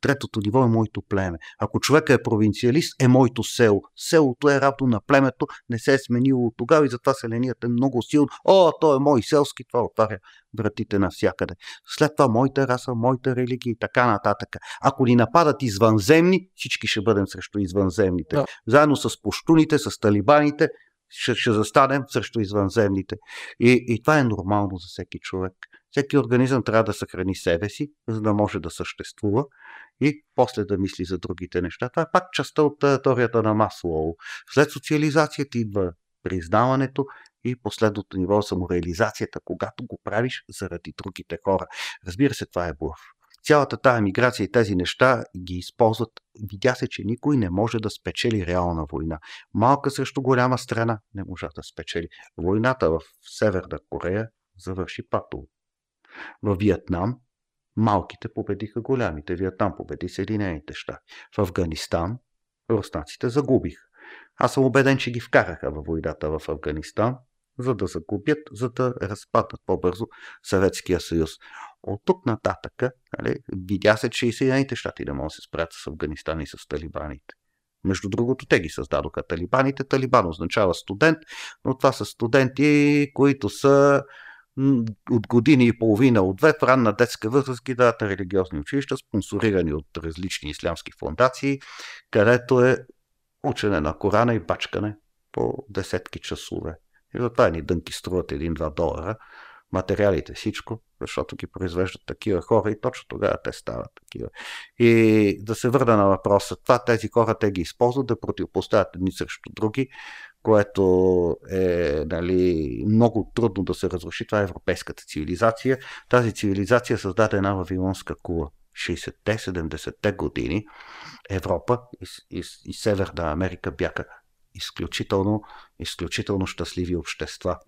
Третото ниво е моето племе. Ако човека е провинциалист, е моето село. Селото е равно на племето, не се е сменило от тогава и затова селението е много силно. О, то е мой селски, това отваря вратите навсякъде. След това моята раса, моята религия и така нататък. Ако ни нападат извънземни, всички ще бъдем срещу извънземните. Да. Заедно с пуштуните, с талибаните, ще, ще застанем срещу извънземните. И, и това е нормално за всеки човек. Всеки организъм трябва да съхрани себе си, за да може да съществува и после да мисли за другите неща. Това е пак частта от теорията на Маслоу. След социализацията идва признаването и последното ниво е самореализацията, когато го правиш заради другите хора. Разбира се, това е блъв. Цялата тази миграция и тези неща ги използват. Видя се, че никой не може да спечели реална война. Малка срещу голяма страна не може да спечели. Войната в Северна Корея завърши патово. В Виетнам малките победиха голямите. Виетнам победи Съединените щати. В Афганистан руснаците загубиха. Аз съм убеден, че ги вкараха във войната в Афганистан, за да загубят, за да разпаднат по-бързо Съветския съюз. От тук нататък нали, видя се, че и Съединените щати не могат да се справят с Афганистан и с талибаните. Между другото, те ги създадоха талибаните. Талибан означава студент, но това са студенти, които са от години и половина, от две в ранна детска възраст ги дават религиозни училища, спонсорирани от различни ислямски фундации, където е учене на Корана и бачкане по десетки часове. И затова ни дънки струват 1-2 долара. Материалите, всичко, защото ги произвеждат такива хора и точно тогава те стават такива. И да се върна на въпроса, това тези хора те ги използват да противопоставят едни срещу други, което е нали, много трудно да се разруши. Това е европейската цивилизация. Тази цивилизация създаде една вавилонска кула. 60-те, 70-те години Европа и, и, и Северна Америка бяха изключително, изключително щастливи общества.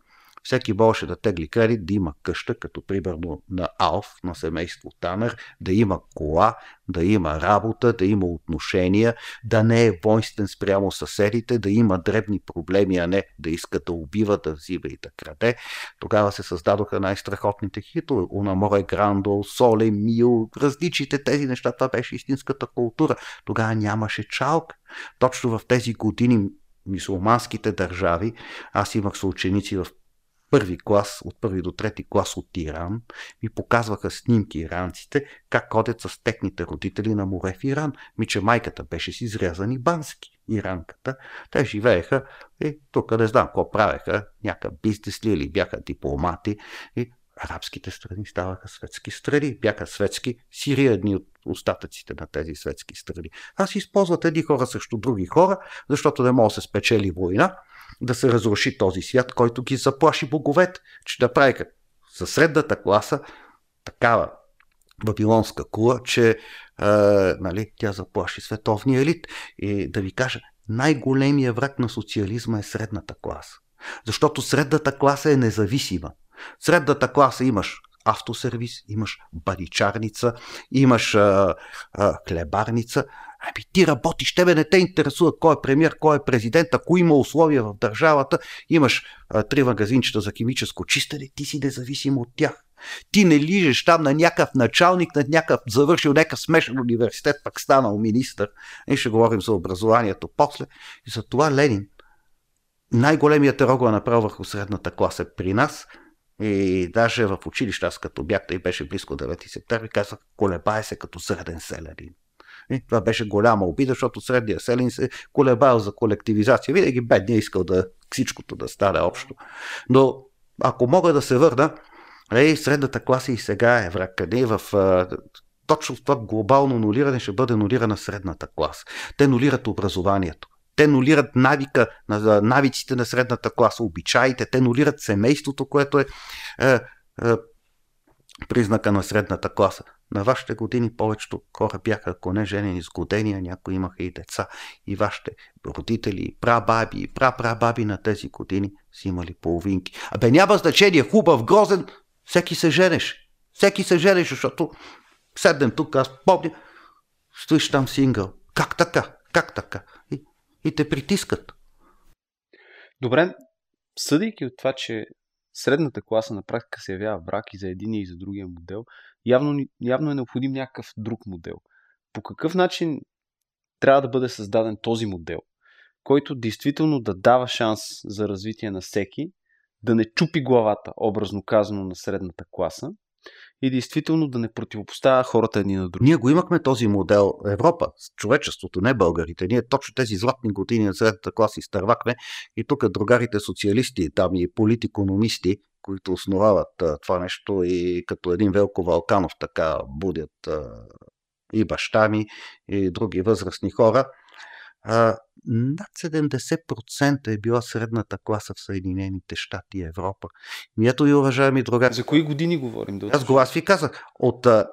Всеки можеше да тегли кредит, да има къща, като примерно на Алф, на семейство Танър, да има кола, да има работа, да има отношения, да не е войстен спрямо съседите, да има дребни проблеми, а не да иска да убива, да взима и да краде. Тогава се създадоха най-страхотните хитове. Унаморе Грандо, Соле, Мил, различните тези неща. Това беше истинската култура. Тогава нямаше чалк. Точно в тези години мисулманските държави, аз имах съученици в първи клас, от първи до трети клас от Иран, ми показваха снимки иранците, как ходят с техните родители на море в Иран. Ми, че майката беше с изрязани бански, иранката. Те живееха и тук не знам какво правеха, някакъв бизнес ли или бяха дипломати и арабските страни ставаха светски страни. Бяха светски Сирия едни от остатъците на тези светски страни. Аз използват едни хора срещу други хора, защото не може да се спечели война да се разруши този свят, който ги заплаши боговете, че да прави как за средната класа такава вавилонска кула, че е, нали, тя заплаши световния елит. И да ви кажа, най-големия враг на социализма е средната класа. Защото средната класа е независима. Средната класа имаш автосервис, имаш баричарница, имаш а, а, хлебарница, Ами ти работиш, тебе не те интересува кой е премьер, кой е президент, ако има условия в държавата, имаш а, три магазинчета за химическо чистене, ти си независим от тях. Ти не лижеш там на някакъв началник, на някакъв завършил някакъв смешен университет, пък станал министър. И ще говорим за образованието после. И за това Ленин най-големият го е направил върху средната класа при нас. И даже в училище, аз като бях, и беше близко 9 септември, казах, колебае се като среден селянин. И това беше голяма обида, защото средния селен се колебал за колективизация. Винаги бедния искал да всичкото да стане общо. Но ако мога да се върна, е, средната класа и сега е враг. Къде в точно в това глобално нулиране ще бъде нулирана средната класа. Те нулират образованието. Те нулират навика, навиците на средната класа, обичаите, те нулират семейството, което е, е, е признака на средната класа. На вашите години повечето хора бяха, ако не женени с годения, някои имаха и деца. И вашите родители, прабаби и прапрабаби на тези години си имали половинки. Абе няма значение, хубав, грозен, всеки се женеш. Всеки се женеш, защото седнем тук, аз помня, стоиш там сингъл. Как така? Как така? И, те притискат. Добре, съдейки от това, че средната класа на практика се явява враг и за един и за другия модел, явно, явно е необходим някакъв друг модел. По какъв начин трябва да бъде създаден този модел, който действително да дава шанс за развитие на всеки, да не чупи главата, образно казано, на средната класа и действително да не противопоставя хората едни на други. Ние го имахме този модел Европа, човечеството, не българите. Ние точно тези златни години на средната класа изтървахме и тук другарите социалисти, там и политикономисти, които основават а, това нещо и като един Велко Валканов така будят а, и баща ми, и други възрастни хора. А, над 70% е била средната класа в Съединените щати и Европа. И ето и уважаеми другари. За кои години говорим? Да аз го аз ви казах. От а,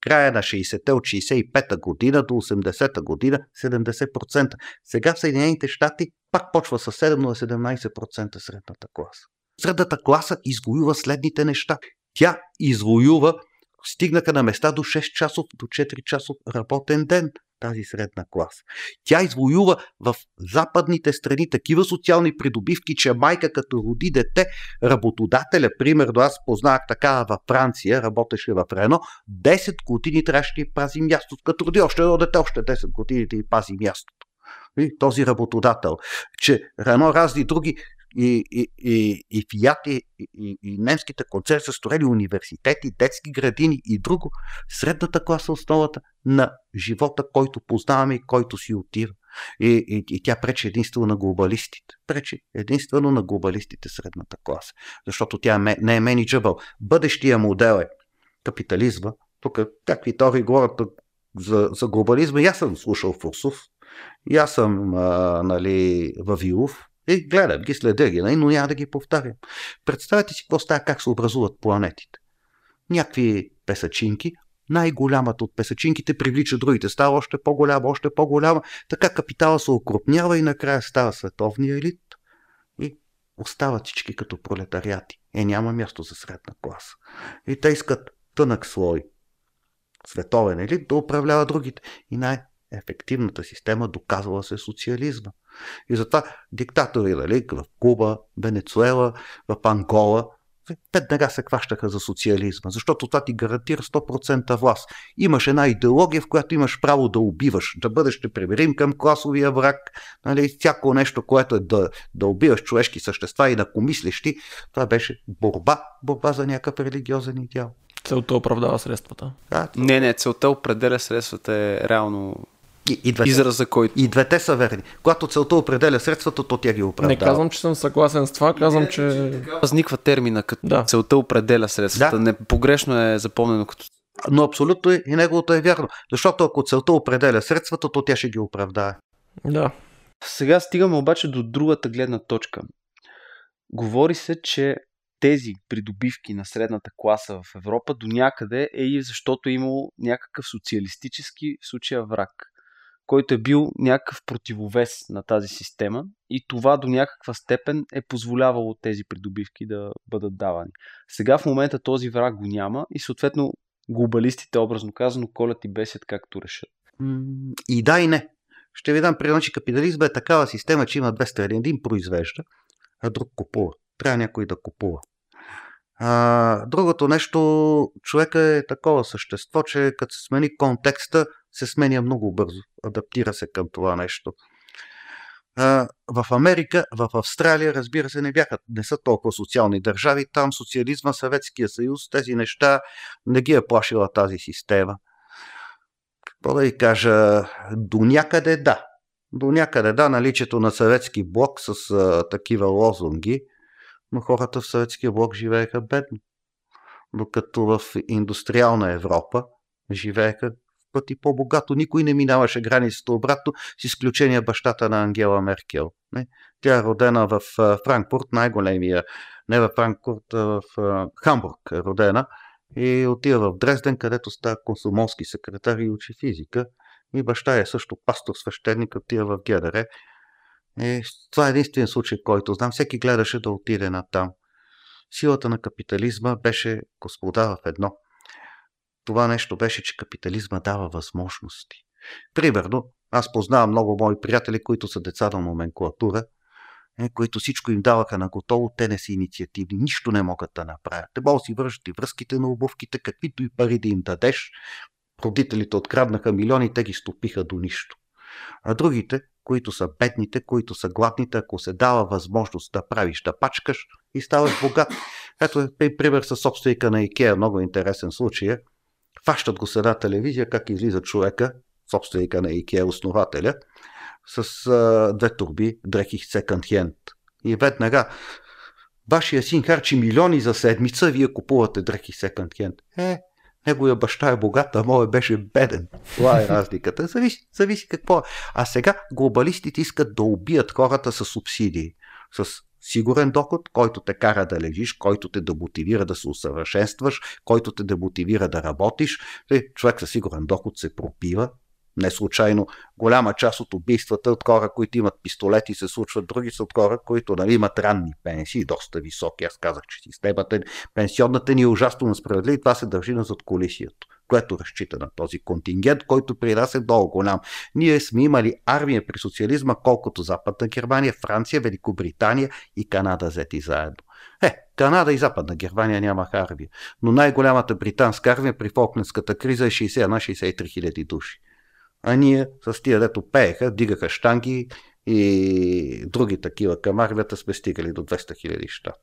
края на 60-те, от 65-та година до 80-та година 70%. Сега в Съединените щати пак почва с 7 на 17% средната класа. Средната класа извоюва следните неща. Тя извоюва, стигнаха на места до 6 часов, до 4 часов работен ден тази средна класа. Тя извоюва в западните страни такива социални придобивки, че майка като роди дете, работодателя, примерно аз познах такава във Франция, работеше в Рено, 10 години трябваше да пази мястото. Като роди още едно дете, още 10 години да й пази мястото. Този работодател, че Рено разни други и, и, и, и Фиат и, и, и немските концерти са строили университети, детски градини и друго. Средната класа е основата на живота, който познаваме и който си отива. И, и, и тя пречи единствено на глобалистите. Пречи единствено на глобалистите средната класа. Защото тя не е менеджабъл. Бъдещия модел е капитализма. Тук какви тори говорят за, за глобализма. И аз съм слушал Фурсов. И аз съм а, нали, Вавилов. И гледам ги, следя ги, нали, но няма да ги повтарям. Представете си какво става, как се образуват планетите. Някакви песачинки, най-голямата от песачинките привлича другите. Става още по-голяма, още по-голяма. Така капитала се окрупнява и накрая става световния елит. И остават всички като пролетариати. Е, няма място за средна класа. И те искат тънък слой световен елит да управлява другите. И най-ефективната система доказвала се социализма. И затова диктатори нали, в Куба, Венецуела, в Ангола, веднага се хващаха за социализма, защото това ти гарантира 100% власт. Имаш една идеология, в която имаш право да убиваш, да бъдеш непримирим към класовия враг, нали, всяко нещо, което е да, да убиваш човешки същества и ти, това беше борба, борба за някакъв религиозен идеал. Целта оправдава средствата. Да, не, не, целта определя средствата е реално и, и двете, израз, за който. И двете са верни. Когато целта определя средствата, то тя ги оправдава. Не казвам, че съм съгласен с това, казвам, че... Възниква термина като да. целта определя средствата. Да. Не, погрешно е запомнено като но абсолютно и неговото е вярно. Защото ако целта определя средствата, то тя ще ги оправдае. Да. Сега стигаме обаче до другата гледна точка. Говори се, че тези придобивки на средната класа в Европа до някъде е и защото е имало някакъв социалистически в случая враг който е бил някакъв противовес на тази система и това до някаква степен е позволявало тези придобивки да бъдат давани. Сега в момента този враг го няма и съответно глобалистите, образно казано, колят и бесят както решат. И да и не. Ще ви дам пример, че капитализма е такава система, че има две страни. Един произвежда, а друг купува. Трябва някой да купува. А, другото нещо, човека е такова същество, че като се смени контекста, се сменя много бързо, адаптира се към това нещо. А, в Америка, в Австралия, разбира се, не бяха, не са толкова социални държави. Там социализма, Съветския съюз, тези неща не ги е плашила тази система. Какво да ви кажа? До някъде да. До някъде да, наличието на съветски блок с а, такива лозунги, но хората в съветския блок живееха бедно. Докато в индустриална Европа живееха пъти по-богато. Никой не минаваше границата обратно, с изключение бащата на Ангела Меркел. Не? Тя е родена в Франкфурт, най-големия, не в Франкфурт, в Хамбург е родена и отива в Дрезден, където става консумолски секретар и учи физика. И баща е също пастор, свещеник, отива в ГДР. И това е единствен случай, който знам. Всеки гледаше да отиде на там. Силата на капитализма беше господа в едно това нещо беше, че капитализма дава възможности. Примерно, аз познавам много мои приятели, които са деца на номенклатура, е, които всичко им даваха на готово, те не са инициативни, нищо не могат да направят. Те могат да си вършат и връзките на обувките, каквито и пари да им дадеш. Родителите откраднаха милиони, те ги стопиха до нищо. А другите, които са бедните, които са гладните, ако се дава възможност да правиш, да пачкаш и ставаш богат. Ето е пример с собственика на Икеа, много интересен случай. Фащат го с една телевизия, как излиза човека, собственика на IKEA, основателя, с а, две турби дрехи секонд хенд. И веднага, вашия син харчи милиони за седмица, вие купувате дрехи секонд хенд. Е, неговия баща е богат, а моят беше беден. Това е разликата. Зависи, зависи какво е. А сега глобалистите искат да убият хората с субсидии. С сигурен доход, който те кара да лежиш, който те да мотивира да се усъвършенстваш, който те да мотивира да работиш. Човек със сигурен доход се пропива. Не случайно голяма част от убийствата от хора, които имат пистолети, се случват други са от хора, които нали, имат ранни пенсии, доста високи. Аз казах, че системата, пенсионната ни е ужасно несправедлива и това се дължи на задколисието което разчита на този контингент, който при нас е много голям. Ние сме имали армия при социализма, колкото Западна Германия, Франция, Великобритания и Канада взети заедно. Е, Канада и Западна Германия нямаха армия, но най-голямата британска армия при Фолкненската криза е 61-63 хиляди души. А ние с тия, дето пееха, дигаха штанги и други такива към армията сме стигали до 200 хиляди щат.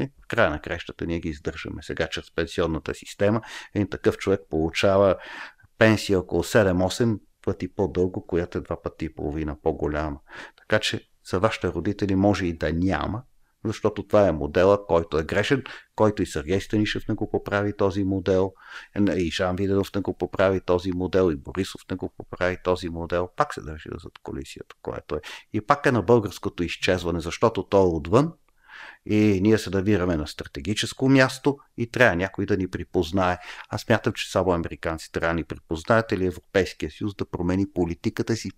И в края на кращата ние ги издържаме. Сега чрез пенсионната система един такъв човек получава пенсия около 7-8 пъти по-дълго, която е два пъти и половина по-голяма. Така че за вашите родители може и да няма, защото това е модела, който е грешен, който и Сергей Станишев не го поправи този модел, и Жан Виденов не го поправи този модел, и Борисов не го поправи този модел. Пак се държи зад колисията, което е. И пак е на българското изчезване, защото то е отвън, и ние се навираме на стратегическо място и трябва някой да ни припознае. Аз мятам, че само американци трябва да ни припознаят или Европейския съюз да промени политиката си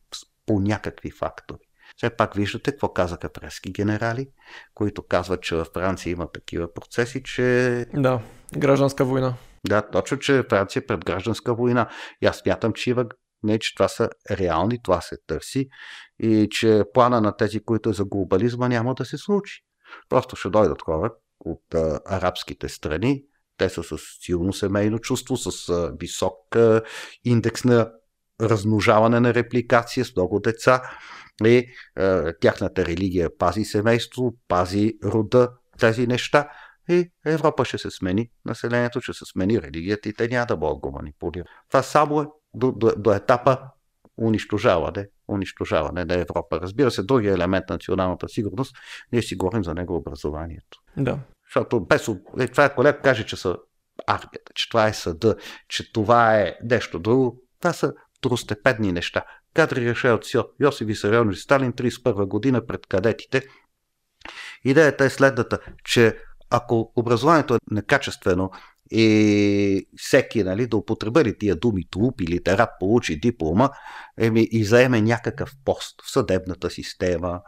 по някакви фактори. Все пак виждате какво казаха фрески генерали, които казват, че във Франция има такива процеси, че... Да, гражданска война. Да, точно, че Франция е пред гражданска война. И аз смятам, че има не, че това са реални, това се търси и че плана на тези, които е за глобализма, няма да се случи. Просто ще дойдат хора от а, арабските страни, те са с силно семейно чувство, с а, висок а, индекс на размножаване на репликация, с много деца. И а, тяхната религия пази семейство, пази рода, тези неща. И Европа ще се смени, населението ще се смени, религията и те няма да бъдат го манипулират. Това само е до, до, до етапа унищожаване, унищожаване на Европа. Разбира се, другия елемент на националната сигурност, ние си говорим за него образованието. Да. Защото без, е, това е колега каже, че са армията, че това е съда, че това е нещо друго. Това са второстепенни неща. Кадри решават от Йосиф Висарионович Сталин 31 година пред кадетите. Идеята е следната, че ако образованието е некачествено и всеки нали, да употребили тия думи труп или литерат получи диплома еми, и заеме някакъв пост в съдебната система,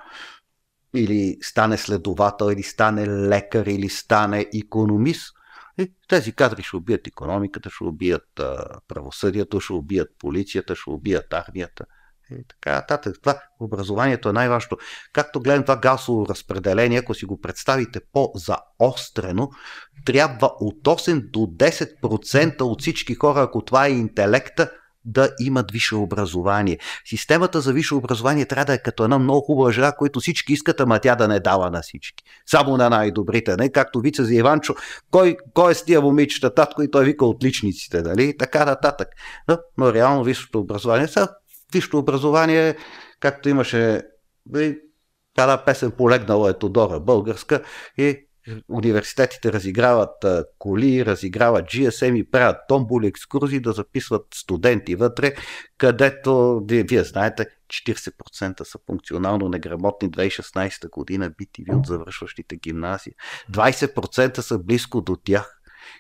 или стане следовател, или стане лекар, или стане економист. И тези кадри ще убият економиката, ще убият а, правосъдието, ще убият полицията, ще убият армията. И така нататък. Това образованието е най-важното. Както гледам това галсово разпределение, ако си го представите по-заострено, трябва от 8 до 10% от всички хора, ако това е интелекта, да имат висше образование. Системата за висше образование трябва да е като една много хубава жена, която всички искат, ама тя да не дава на всички. Само на най-добрите. Не както вица за Иванчо, кой, кой е с тия момичета, татко и той вика отличниците, нали? Така нататък. Но, но реално висшето образование са висшето образование, както имаше една песен полегнала е Тодора българска и университетите разиграват коли, разиграват GSM и правят томболи, екскурзии да записват студенти вътре, където, вие знаете, 40% са функционално неграмотни 2016 година бити от завършващите гимназии. 20% са близко до тях.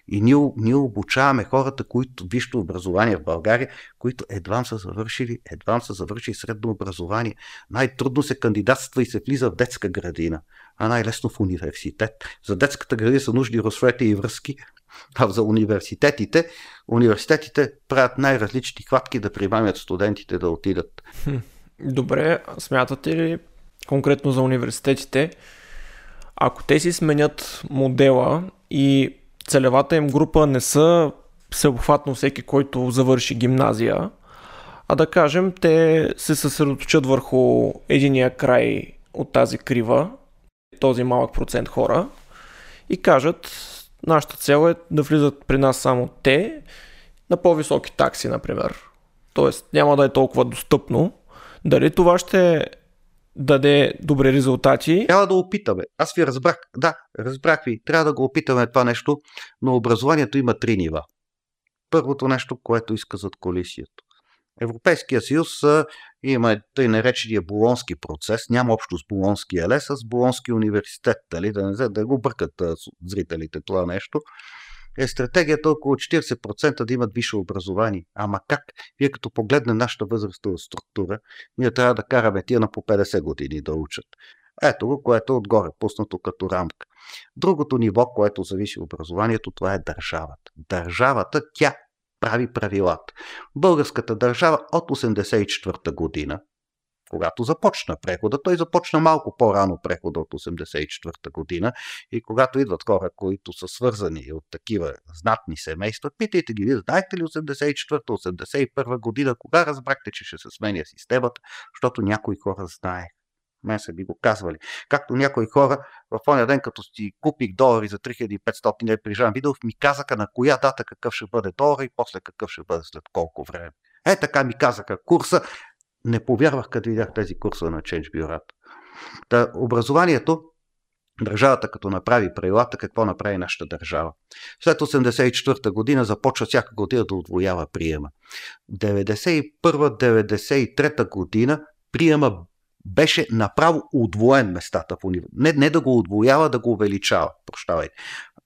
И ние, ние обучаваме хората, които висшето образование в България, които едва са завършили, едва са завършили средно образование. Най-трудно се кандидатства и се влиза в детска градина, а най-лесно в университет. За детската градина са нужни разсвети и връзки, а за университетите, университетите правят най-различни хватки да примамят студентите да отидат. Добре, смятате ли конкретно за университетите, ако те си сменят модела и целевата им група не са всеобхватно всеки, който завърши гимназия, а да кажем, те се съсредоточат върху единия край от тази крива, този малък процент хора и кажат, нашата цел е да влизат при нас само те на по-високи такси, например. Тоест няма да е толкова достъпно. Дали това ще даде добри резултати. Трябва да опитаме. Аз ви разбрах. Да, разбрах ви. Трябва да го опитаме това нещо, но образованието има три нива. Първото нещо, което иска зад колисието. Европейския съюз има тъй наречения болонски процес, няма общо с болонския лес, а с болонски университет, дали, да не да го бъркат зрителите това нещо е стратегията около 40% да имат висше образование. Ама как? Вие като погледне нашата възрастова структура, ние трябва да караме тия на по 50 години да учат. Ето го, което е отгоре, пуснато като рамка. Другото ниво, което зависи образованието, това е държавата. Държавата, тя прави правилата. Българската държава от 1984 година, когато започна прехода. Той започна малко по-рано прехода от 1984 година и когато идват хора, които са свързани от такива знатни семейства, питайте ги, вие знаете ли 84-81 година, кога разбрахте, че ще се сменя системата, защото някои хора знаех. Мен са би го казвали. Както някои хора в оня ден, като си купих долари за 3500 лева при Жан Видов, ми казаха на коя дата какъв ще бъде долар и после какъв ще бъде след колко време. Е, така ми казаха курса. Не повярвах, като видях тези курсове на Change Bureau. Та, образованието Държавата като направи правилата, какво направи нашата държава? След 1984 година започва всяка година да отвоява приема. В 1991-1993 година приема беше направо удвоен местата в университета. Не, не да го удвоява, да го увеличава. Прощавайте.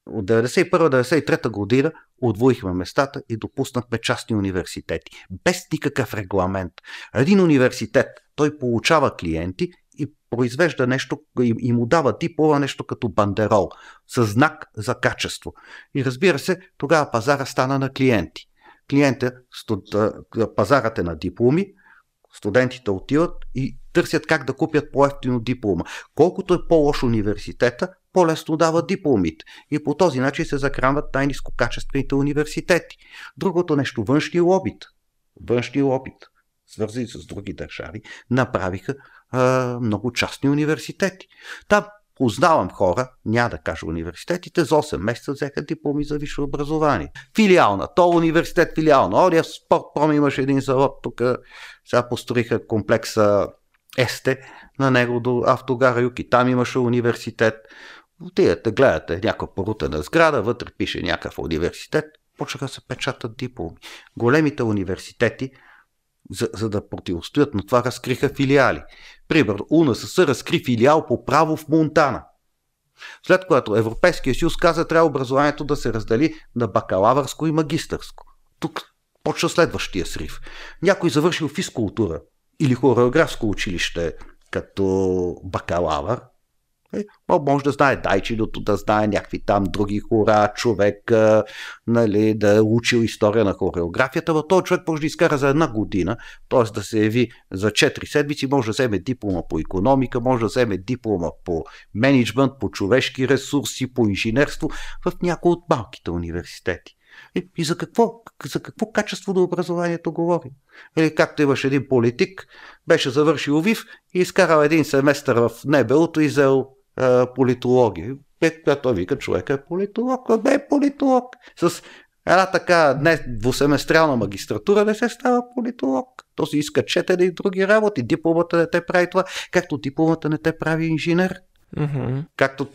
От 1991-1993 година отвоихме местата и допуснахме частни университети. Без никакъв регламент. Един университет, той получава клиенти и произвежда нещо и, и му дава диплома нещо като бандерол, с знак за качество. И разбира се, тогава пазара стана на клиенти. Клиента, студ, пазарът е на дипломи, студентите отиват и търсят как да купят по-ефтино диплома. Колкото е по-лош университета, по-лесно дават дипломите. И по този начин се закрамват най-низкокачествените университети. Другото нещо, външни лобит. Външни лобит, свързани с други държави, направиха а, много частни университети. Там познавам хора, няма да кажа университетите, за 8 месеца взеха дипломи за висше образование. Филиал на то университет, филиал на Ория, спорт имаше един завод, тук сега построиха комплекса Есте на него до автогара Юки. Там имаше университет. Отидете, гледате някаква порутена сграда, вътре пише някакъв университет, почнаха да се печатат дипломи. Големите университети за, за да противостоят на това, разкриха филиали. Примерно, УНСС разкри филиал по право в Монтана. След което Европейския съюз каза, трябва образованието да се раздели на бакалавърско и магистърско. Тук почва следващия срив. Някой завършил физкултура или хореографско училище като бакалавър, може да знае дайчиното, да знае някакви там други хора, човек, нали, да е учил история на хореографията, но този човек може да изкара за една година, т.е. да се яви за 4 седмици, може да вземе диплома по економика, може да вземе диплома по менеджмент, по човешки ресурси, по инженерство в някои от малките университети. И, и за, какво, за какво качество на образованието говорим? Или както имаш един политик, беше завършил ВИВ и изкарал един семестър в Небелото и взел политология. Е, той вика, човека е политолог, а не е политолог. С една така не двусеместрална магистратура не се става политолог. То си иска четене и други работи. Дипломата не те прави това, както дипломата не те прави инженер. Mm-hmm. Както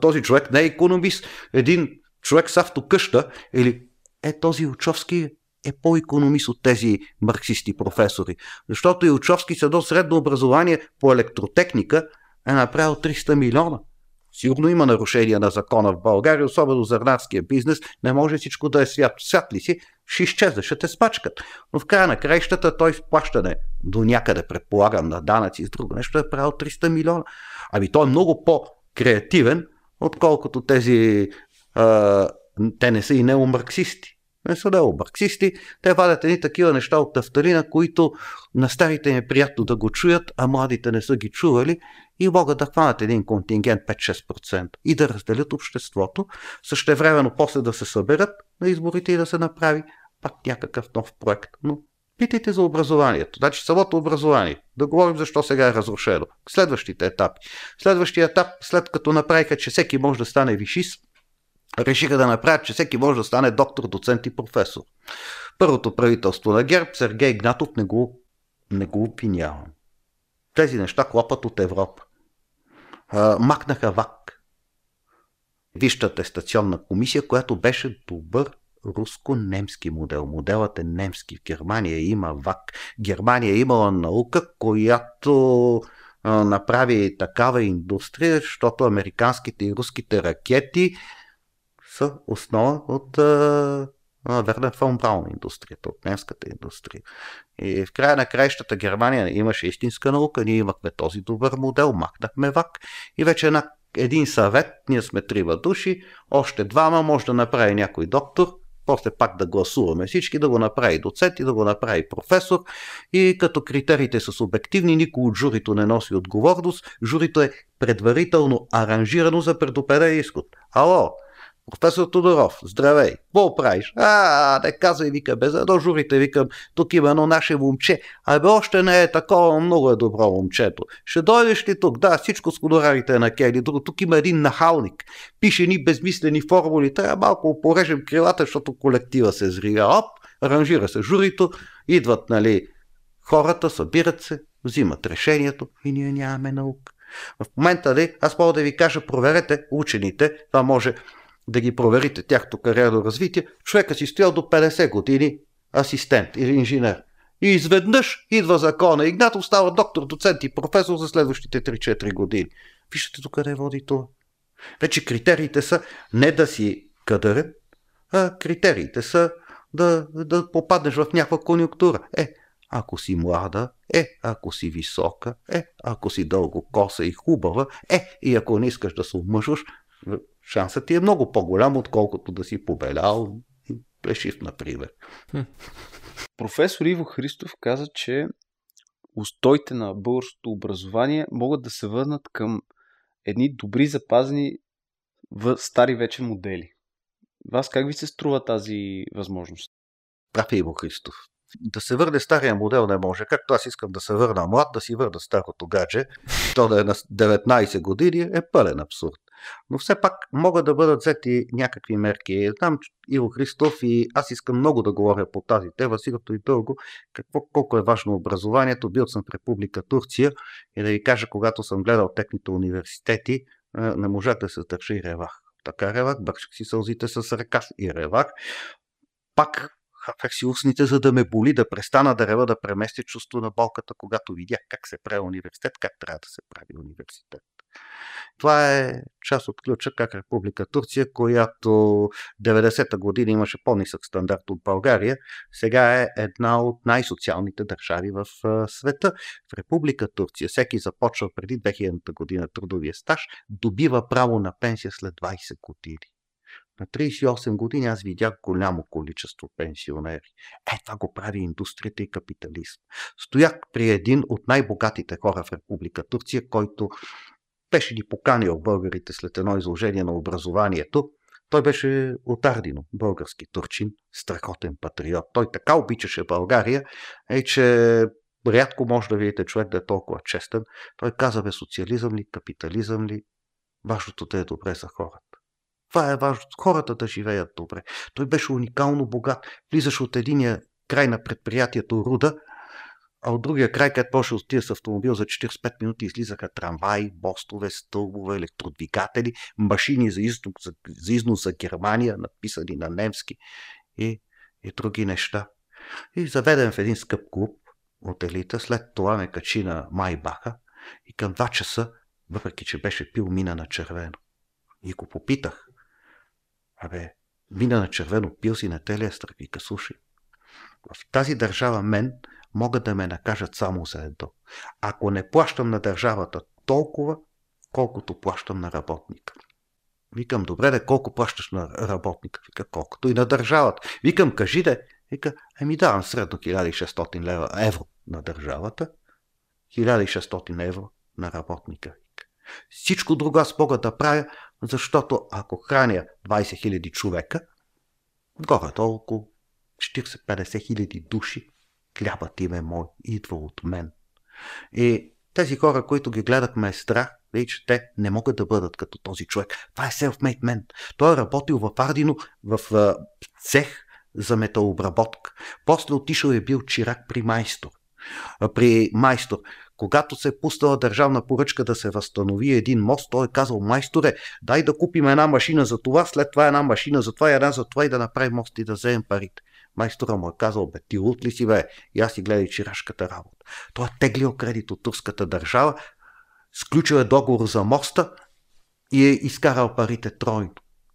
този човек не е економист. Един човек с автокъща или е този Учовски е по-економист от тези марксисти професори. Защото и Учовски с едно средно образование по електротехника е направил 300 милиона. Сигурно има нарушения на закона в България, особено зърнарския бизнес. Не може всичко да е свят. Свят ли си, ще изчезне, ще те спачкат. Но в края на краищата той в плащане до някъде, предполагам, на данъци и с друго нещо е правил 300 милиона. Ами той е много по-креативен, отколкото тези а, те не са и неомарксисти. Не са неомарксисти, те вадят едни такива неща от тафталина, които на старите им е приятно да го чуят, а младите не са ги чували и могат да хванат един контингент 5-6% и да разделят обществото, същевременно после да се съберат на изборите и да се направи пак някакъв нов проект. Но питайте за образованието. Значи самото образование. Да говорим защо сега е разрушено. Следващите етапи. Следващия етап, след като направиха, че всеки може да стане вишист, решиха да направят, че всеки може да стане доктор, доцент и професор. Първото правителство на ГЕРБ, Сергей Игнатов, не го, не го обвинявам. Тези неща хлопат от Европа. А, макнаха ВАК. Вижте атестационна комисия, която беше добър руско-немски модел. Моделът е немски. В Германия има ВАК. Германия е имала наука, която а, направи такава индустрия, защото американските и руските ракети са основа от а, Вернер фон Браун индустрията, от немската индустрия. И в края на краищата Германия имаше истинска наука, ние имахме този добър модел, махнахме ВАК и вече на един съвет, ние сме трима души, още двама може да направи някой доктор, после пак да гласуваме всички, да го направи доцент и да го направи професор. И като критериите са субективни, никой от журито не носи отговорност. Журито е предварително аранжирано за предопределен изход. Ало, Професор Тодоров, здравей, какво правиш? А, не казвай, вика, без едно журите, викам, тук има едно наше момче. Абе, още не е такова, много е добро момчето. Ще дойдеш ли тук? Да, всичко с ходорарите на Кели. Друго, тук има един нахалник. Пише ни безмислени формули. Трябва малко порежем крилата, защото колектива се зрия. Оп, аранжира се журито, идват, нали, хората, събират се, взимат решението и ние нямаме наука. В момента, ли, аз мога да ви кажа, проверете учените, това може да ги проверите тяхното кариерно развитие, човека си стоял до 50 години асистент или инженер. И изведнъж идва закона. Игнатов става доктор, доцент и професор за следващите 3-4 години. Вижте до къде води това. Вече критериите са не да си кадърен, а критериите са да, да попаднеш в някаква конюнктура. Е, ако си млада, е, ако си висока, е, ако си дълго коса и хубава, е, и ако не искаш да се омъжваш, шансът ти е много по-голям, отколкото да си побелял плешив, например. Професор Иво Христов каза, че устоите на българското образование могат да се върнат към едни добри запазени в стари вече модели. Вас как ви се струва тази възможност? Прав е Иво Христов. Да се върне стария модел не може. Както аз искам да се върна млад, да си върна старото гадже, то да е на 19 години, е пълен абсурд. Но все пак могат да бъдат взети някакви мерки. Знам, Иво Христов и аз искам много да говоря по тази тема, сигурно и дълго, какво, колко е важно образованието. Бил съм в Република Турция и да ви кажа, когато съм гледал техните университети, не можах да се държа и ревах. Така ревах, бършах си сълзите с ръка и ревах. Пак хапех си устните, за да ме боли, да престана да рева, да премести чувство на болката, когато видях как се прави университет, как трябва да се прави университет. Това е част от ключа как Република Турция, която 90-та година имаше по-нисък стандарт от България, сега е една от най-социалните държави в света. В Република Турция всеки започва преди 2000-та година трудовия стаж, добива право на пенсия след 20 години. На 38 години аз видях голямо количество пенсионери. Е, това го прави индустрията и капитализм. Стоях при един от най-богатите хора в Република Турция, който беше ни поканил българите след едно изложение на образованието. Той беше от Ардино, български турчин, страхотен патриот. Той така обичаше България, е, че рядко може да видите човек да е толкова честен. Той каза бе социализъм ли, капитализъм ли, важното да е добре за хората. Това е важно. Хората да живеят добре. Той беше уникално богат. Влизаш от единия край на предприятието Руда, а от другия край, където почва отида с автомобил за 45 минути, излизаха трамваи, бостове, стълбове, електродвигатели, машини за износ за, за, износ за Германия, написани на немски и, и други неща. И заведен в един скъп клуб от елита, след това ме качи на Майбаха и към 2 часа, въпреки че беше пил мина на червено. И го попитах, абе, мина на червено, пил си на телия стрък, вика, слушай, в тази държава мен могат да ме накажат само за едно. Ако не плащам на държавата толкова, колкото плащам на работника. Викам, добре, да колко плащаш на работника? Вика, колкото и на държавата. Викам, кажи да. Вика, ами давам средно 1600 лева, евро на държавата, 1600 евро на работника. Вика. Всичко друго аз мога да правя, защото ако храня 20 000 човека, горе-долу около 40-50 хиляди души, хлябът им е мой, идва от мен. И тези хора, които ги гледахме е страх, че те не могат да бъдат като този човек. Това е self-made man. Той е работил в Ардино, в цех за металообработка. После отишъл и е бил чирак при майстор. При майстор. Когато се е пустала държавна поръчка да се възстанови един мост, той е казал, майсторе, дай да купим една машина за това, след това една машина за това и една за това и да направим мост и да вземем парите. Майстора му е казал, бе, ти лут ли си, бе? И аз си гледай чирашката работа. Той е теглил кредит от турската държава, сключил е договор за моста и е изкарал парите тройно.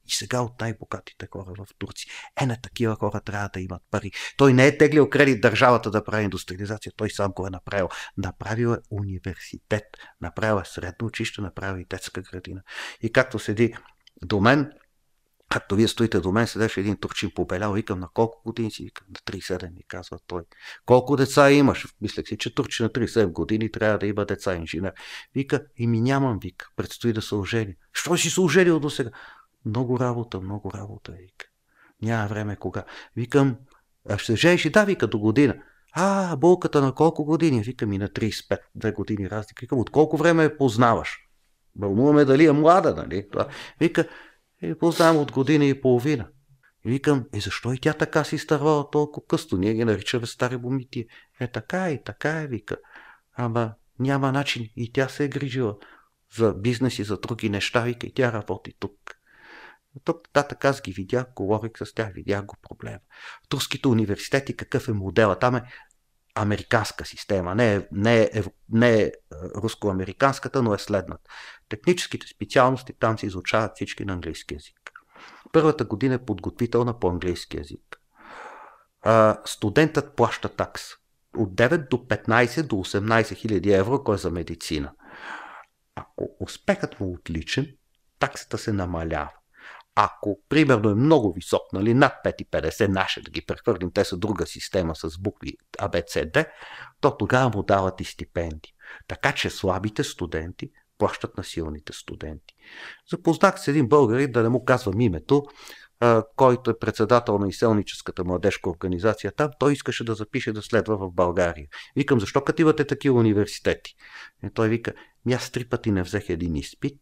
И сега от най-богатите хора в Турция. Е, на такива хора трябва да имат пари. Той не е теглил кредит държавата да прави индустриализация, той сам го е направил. Направил е университет, направил е средно училище, направил и детска градина. И както седи до мен, Както вие стоите до мен, седеше един турчин побелял, викам на колко години си, викам на 37, ми казва той. Колко деца имаш? Мислех си, че турчин на 37 години трябва да има деца инженер. Вика, и ми нямам, вика, предстои да се ожени. Що си се оженил до сега? Много работа, много работа, вика. Няма време кога. Викам, а ще жениш и да, вика, до година. А, болката на колко години? Викам и на 35, две години разлика. Викам, от колко време я познаваш? Вълнуваме дали е млада, нали? Вика, е, познавам от година и половина. И викам, е защо и тя така си изтървала толкова късно? Ние ги наричаме стари бомити. Е така е, така е, вика. Ама няма начин. И тя се е грижила за бизнес и за други неща, вика, и тя работи тук. Тук нататък аз ги видях, говорих с тях, видях го проблема. В турските университети какъв е модела? Там е американска система, не е, не не е руско-американската, но е следната. Техническите специалности там се изучават всички на английски язик. Първата година е подготвителна по английски язик. А, студентът плаща такс. От 9 до 15 до 18 хиляди евро, кой е за медицина. Ако успехът му е отличен, таксата се намалява. Ако, примерно, е много висок, нали, над 5,50 наше, да ги прехвърлим, те са друга система с букви ABCD, то тогава му дават и стипендии. Така че слабите студенти плащат на силните студенти. Запознах с един българин, да не му казвам името, който е председател на изселническата младежка организация там, той искаше да запише да следва в България. Викам, защо като имате такива университети? И той вика, аз три пъти не взех един изпит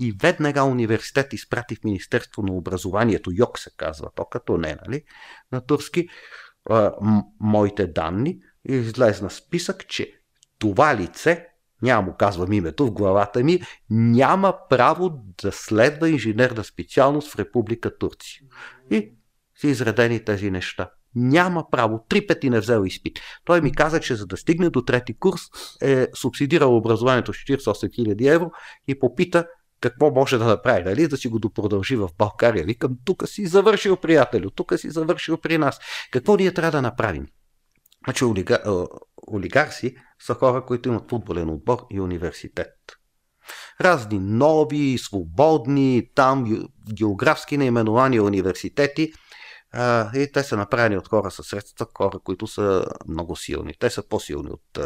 и веднага университет изпрати в Министерство на образованието, ЙОК се казва, то като не, нали, на турски, моите данни и излезна списък, че това лице няма му казвам името в главата ми, няма право да следва инженерна специалност в Република Турция. И са изредени тези неща. Няма право. Три пъти не взел изпит. Той ми каза, че за да стигне до трети курс е субсидирал образованието с 48 000 евро и попита какво може да направи, нали? да си го допродължи в България. Викам, тук си завършил, приятелю, тук си завършил при нас. Какво ние трябва да направим? Значи олига, олигарси са хора, които имат футболен отбор и университет. Разни нови, свободни, там географски наименования университети и те са направени от хора със средства, хора, които са много силни. Те са по-силни от,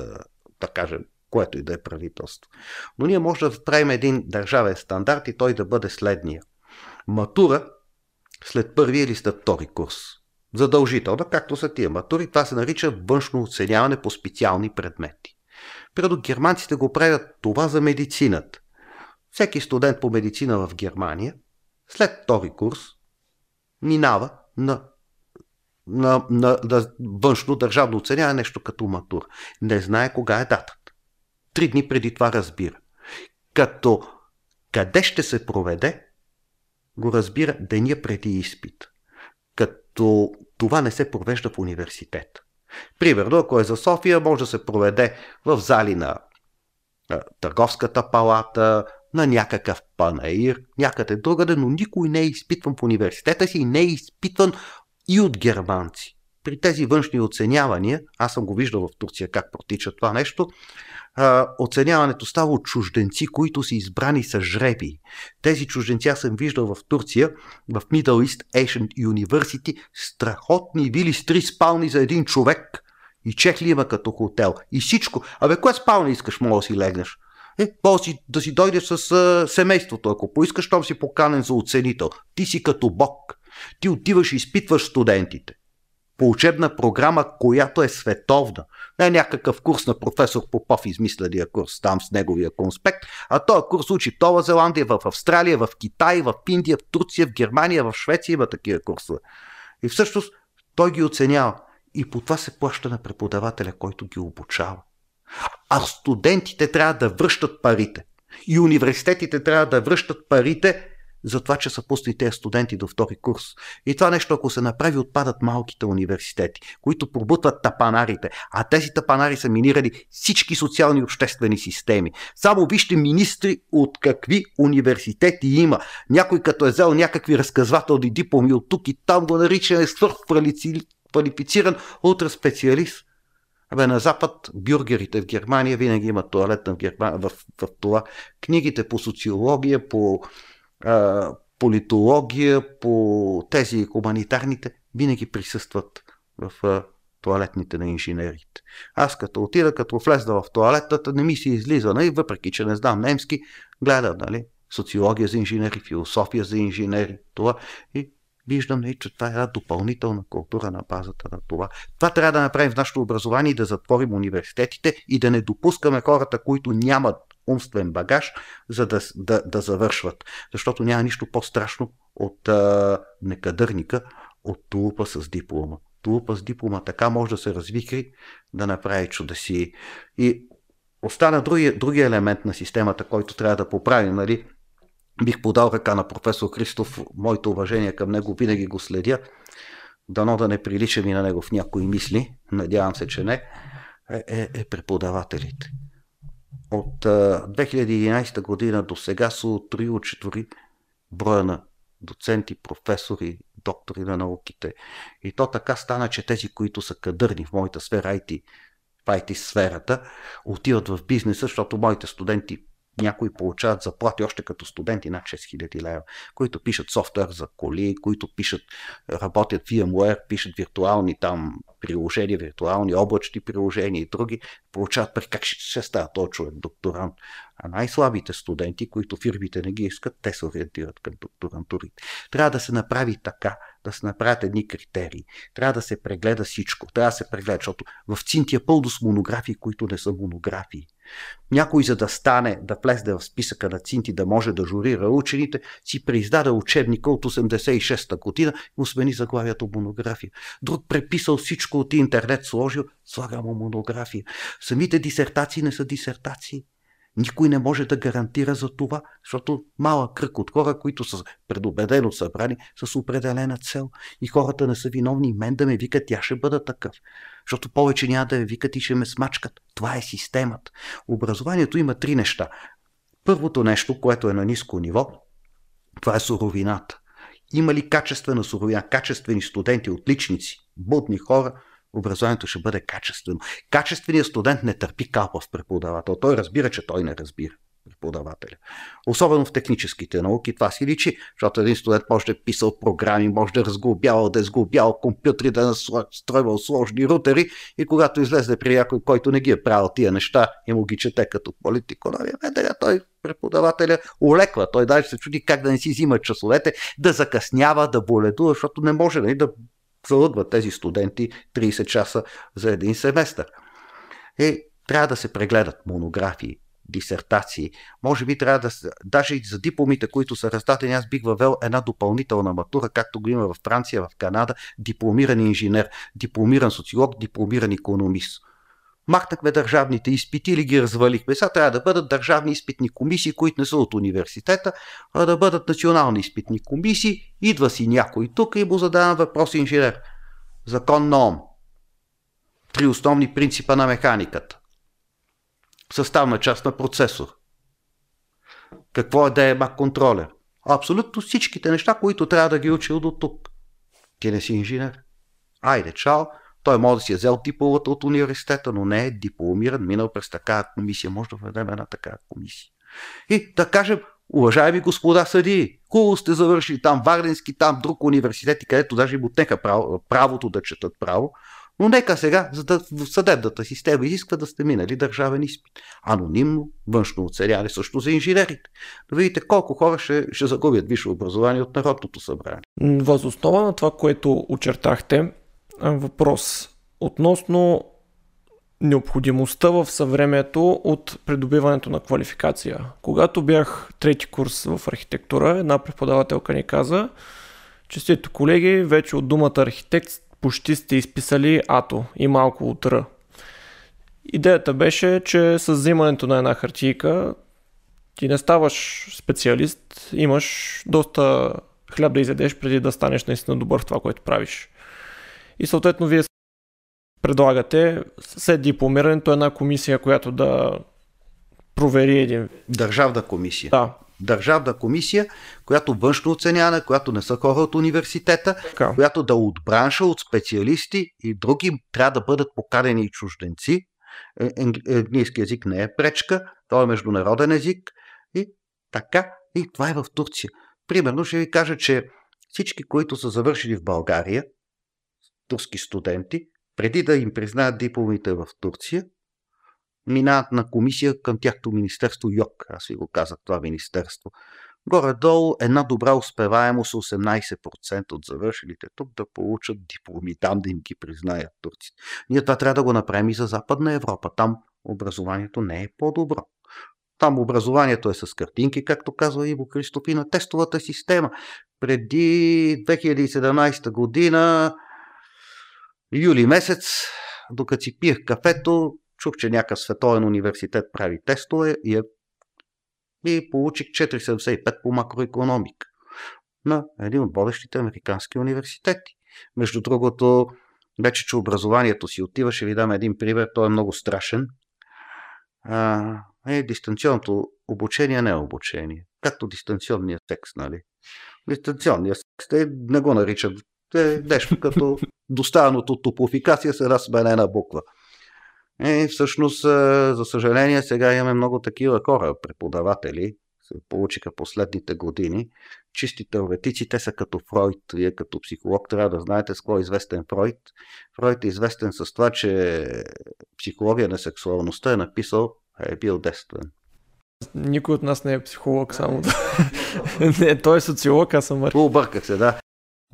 да кажем, което и да е правителство. Но ние може да правим един държавен стандарт и той да бъде следния. Матура след първи или след втори курс. Задължително, както са тия матури, това се нарича външно оценяване по специални предмети. Предо германците го правят това за медицината. Всеки студент по медицина в Германия, след втори курс, минава на, на, на, на външно държавно оценяване, нещо като матура. Не знае кога е датата. Три дни преди това разбира. Като къде ще се проведе, го разбира деня преди изпит. Като това не се провежда в университет. Примерно, ако е за София, може да се проведе в зали на Търговската палата, на някакъв панаир, някъде другаде, но никой не е изпитван в университета си и не е изпитван и от германци. При тези външни оценявания, аз съм го виждал в Турция как протича това нещо, а, оценяването става от чужденци, които са избрани с жреби. Тези чужденци аз съм виждал в Турция, в Middle East Asian University, страхотни вили с три спални за един човек. И чех ли има като хотел. И всичко. Абе, кое спалня искаш, мога да си легнеш? Е, може си, да си дойдеш с а, семейството, ако поискаш, там си поканен за оценител. Ти си като бог. Ти отиваш и изпитваш студентите по учебна програма, която е световна. Не е някакъв курс на професор Попов, измисления курс там с неговия конспект, а този курс учи в Нова Зеландия, в Австралия, в Китай, в Индия, в Турция, в Германия, в Швеция има такива курсове. И всъщност той ги оценява. И по това се плаща на преподавателя, който ги обучава. А студентите трябва да връщат парите. И университетите трябва да връщат парите за това, че са пусни тези студенти до втори курс. И това нещо, ако се направи, отпадат малките университети, които пробутват тапанарите, а тези тапанари са минирали всички социални и обществени системи. Само вижте министри от какви университети има. Някой като е взел някакви разказвателни дипломи от тук и там го нарича свърхквалифициран ултраспециалист. Абе, на Запад бюргерите в Германия винаги имат туалет в, Германия, в, в това. Книгите по социология, по политология, по тези хуманитарните, винаги присъстват в туалетните на инженерите. Аз като отида, като влезда в туалетата, не ми се излиза, нали? въпреки че не знам немски, гледам, нали? социология за инженери, философия за инженери, това. И виждам, че това е една допълнителна култура на базата на това. Това трябва да направим в нашето образование и да затворим университетите и да не допускаме хората, които нямат умствен багаж, за да, да, да завършват. Защото няма нищо по-страшно от а, некадърника, от тулупа с диплома. Тулупа с диплома така може да се развихри, да направи чудеси. И остана другия, другия елемент на системата, който трябва да поправим. Нали? Бих подал ръка на професор Христов, моето уважение към него винаги го следя. Дано да не прилича ми на него в някои мисли, надявам се, че не, е, е, е преподавателите. От а, 2011 година до сега са отрои четвори броя на доценти, професори, доктори на науките. И то така стана, че тези, които са кадърни в моята сфера IT, в IT сферата, отиват в бизнеса, защото моите студенти някои получават заплати още като студенти над 6000 лева, които пишат софтуер за коли, които пишат, работят VMware, пишат виртуални там приложения, виртуални облачни приложения и други, получават при как ще, ще става този човек докторант. А най-слабите студенти, които фирмите не ги искат, те се ориентират към докторантурите. Трябва да се направи така, да се направят едни критерии. Трябва да се прегледа всичко. Трябва да се прегледа, защото в Цинтия пълно с монографии, които не са монографии. Някой, за да стане, да влезе в списъка на Цинти, да може да журира учените, си преиздаде учебника от 86-та година и му смени заглавието монография. Друг преписал всичко от интернет, сложил, слага му монография. Самите дисертации не са дисертации. Никой не може да гарантира за това, защото малък кръг от хора, които са предубедено събрани с определена цел и хората не са виновни. Мен да ме викат, тя ще бъда такъв. Защото повече няма да ме викат и ще ме смачкат. Това е системата. Образованието има три неща. Първото нещо, което е на ниско ниво, това е суровината. Има ли качествена суровина, качествени студенти, отличници, будни хора – образованието ще бъде качествено. Качественият студент не търпи калпав преподавател. Той разбира, че той не разбира преподавателя. Особено в техническите науки това си личи, защото един студент може да е писал програми, може да е разглобявал, да е сглобявал компютри, да е настройвал сложни рутери и когато излезе при някой, който не ги е правил тия неща и му ги чете като политико, веднага той преподавателя улеква. Той даже се чуди как да не си взима часовете, да закъснява, да боледува, защото не може нали, да залъгват тези студенти 30 часа за един семестър. И трябва да се прегледат монографии, дисертации. Може би трябва да се, даже и за дипломите, които са раздадени, аз бих въвел една допълнителна матура, както го има във Франция, в Канада, дипломиран инженер, дипломиран социолог, дипломиран економист. Махнахме държавните изпити или ги развалихме. Сега трябва да бъдат държавни изпитни комисии, които не са от университета, а да бъдат национални изпитни комисии. Идва си някой тук и му задава въпрос инженер. Закон на ОМ. Три основни принципа на механиката. Съставна част на процесор. Какво е да е мак контролер? Абсолютно всичките неща, които трябва да ги учил до тук. Ти не си инженер. Айде, чао, той може да си е взел дипломата от университета, но не е дипломиран, минал през такава комисия. Може да введем една такава комисия. И да кажем, уважаеми господа съдии, хубаво сте завършили там Варденски, там друг университет, където даже им отнеха право, правото да четат право, но нека сега, за да в съдебната система изисква да сте минали държавен изпит. Анонимно, външно оценяване също за инженерите. Да видите колко хора ще, ще загубят висше образование от Народното събрание. Възоснова на това, което очертахте, въпрос относно необходимостта в съвремието от придобиването на квалификация. Когато бях трети курс в архитектура, една преподавателка ни каза, честито колеги, вече от думата архитект почти сте изписали ато и малко от р. Идеята беше, че с взимането на една хартийка ти не ставаш специалист, имаш доста хляб да изядеш преди да станеш наистина добър в това, което правиш. И съответно вие предлагате след дипломирането една комисия, която да провери един. Държавна комисия. Да. Държавна комисия, която външно оценяване, която не са хора от университета, така. която да от бранша, от специалисти и други трябва да бъдат поканени и чужденци. Е, английски язик не е пречка, той е международен език и така. И това е в Турция. Примерно ще ви кажа, че всички, които са завършили в България, турски студенти, преди да им признаят дипломите в Турция, минават на комисия към тяхто министерство ЙОК. Аз ви го казах това министерство. Горе-долу една добра успеваемост 18% от завършилите тук да получат дипломи, там да им ги признаят турците. Ние това трябва да го направим и за Западна Европа. Там образованието не е по-добро. Там образованието е с картинки, както казва Иво Кристоф, и на тестовата система. Преди 2017 година, юли месец, докато си пиех кафето, чух, че някакъв световен университет прави тестове и, е, и получих 4,75 по макроекономика на един от водещите американски университети. Между другото, вече, че образованието си отива, ще ви дам един пример, той е много страшен. А, е, дистанционното обучение не е обучение. Както дистанционния секс, нали? Дистанционния секс, те не го наричат е нещо като доставеното от топофикация с една сменена буква. И всъщност, за съжаление, сега имаме много такива хора, преподаватели, се получиха последните години. Чисти теоретици, те са като Фройд. Вие като психолог трябва да знаете с кой е известен Фройд. Фройд е известен с това, че психология на сексуалността е написал, е бил действен. Никой от нас не е психолог, само да. не, той е социолог, аз съм. Обърках се, да.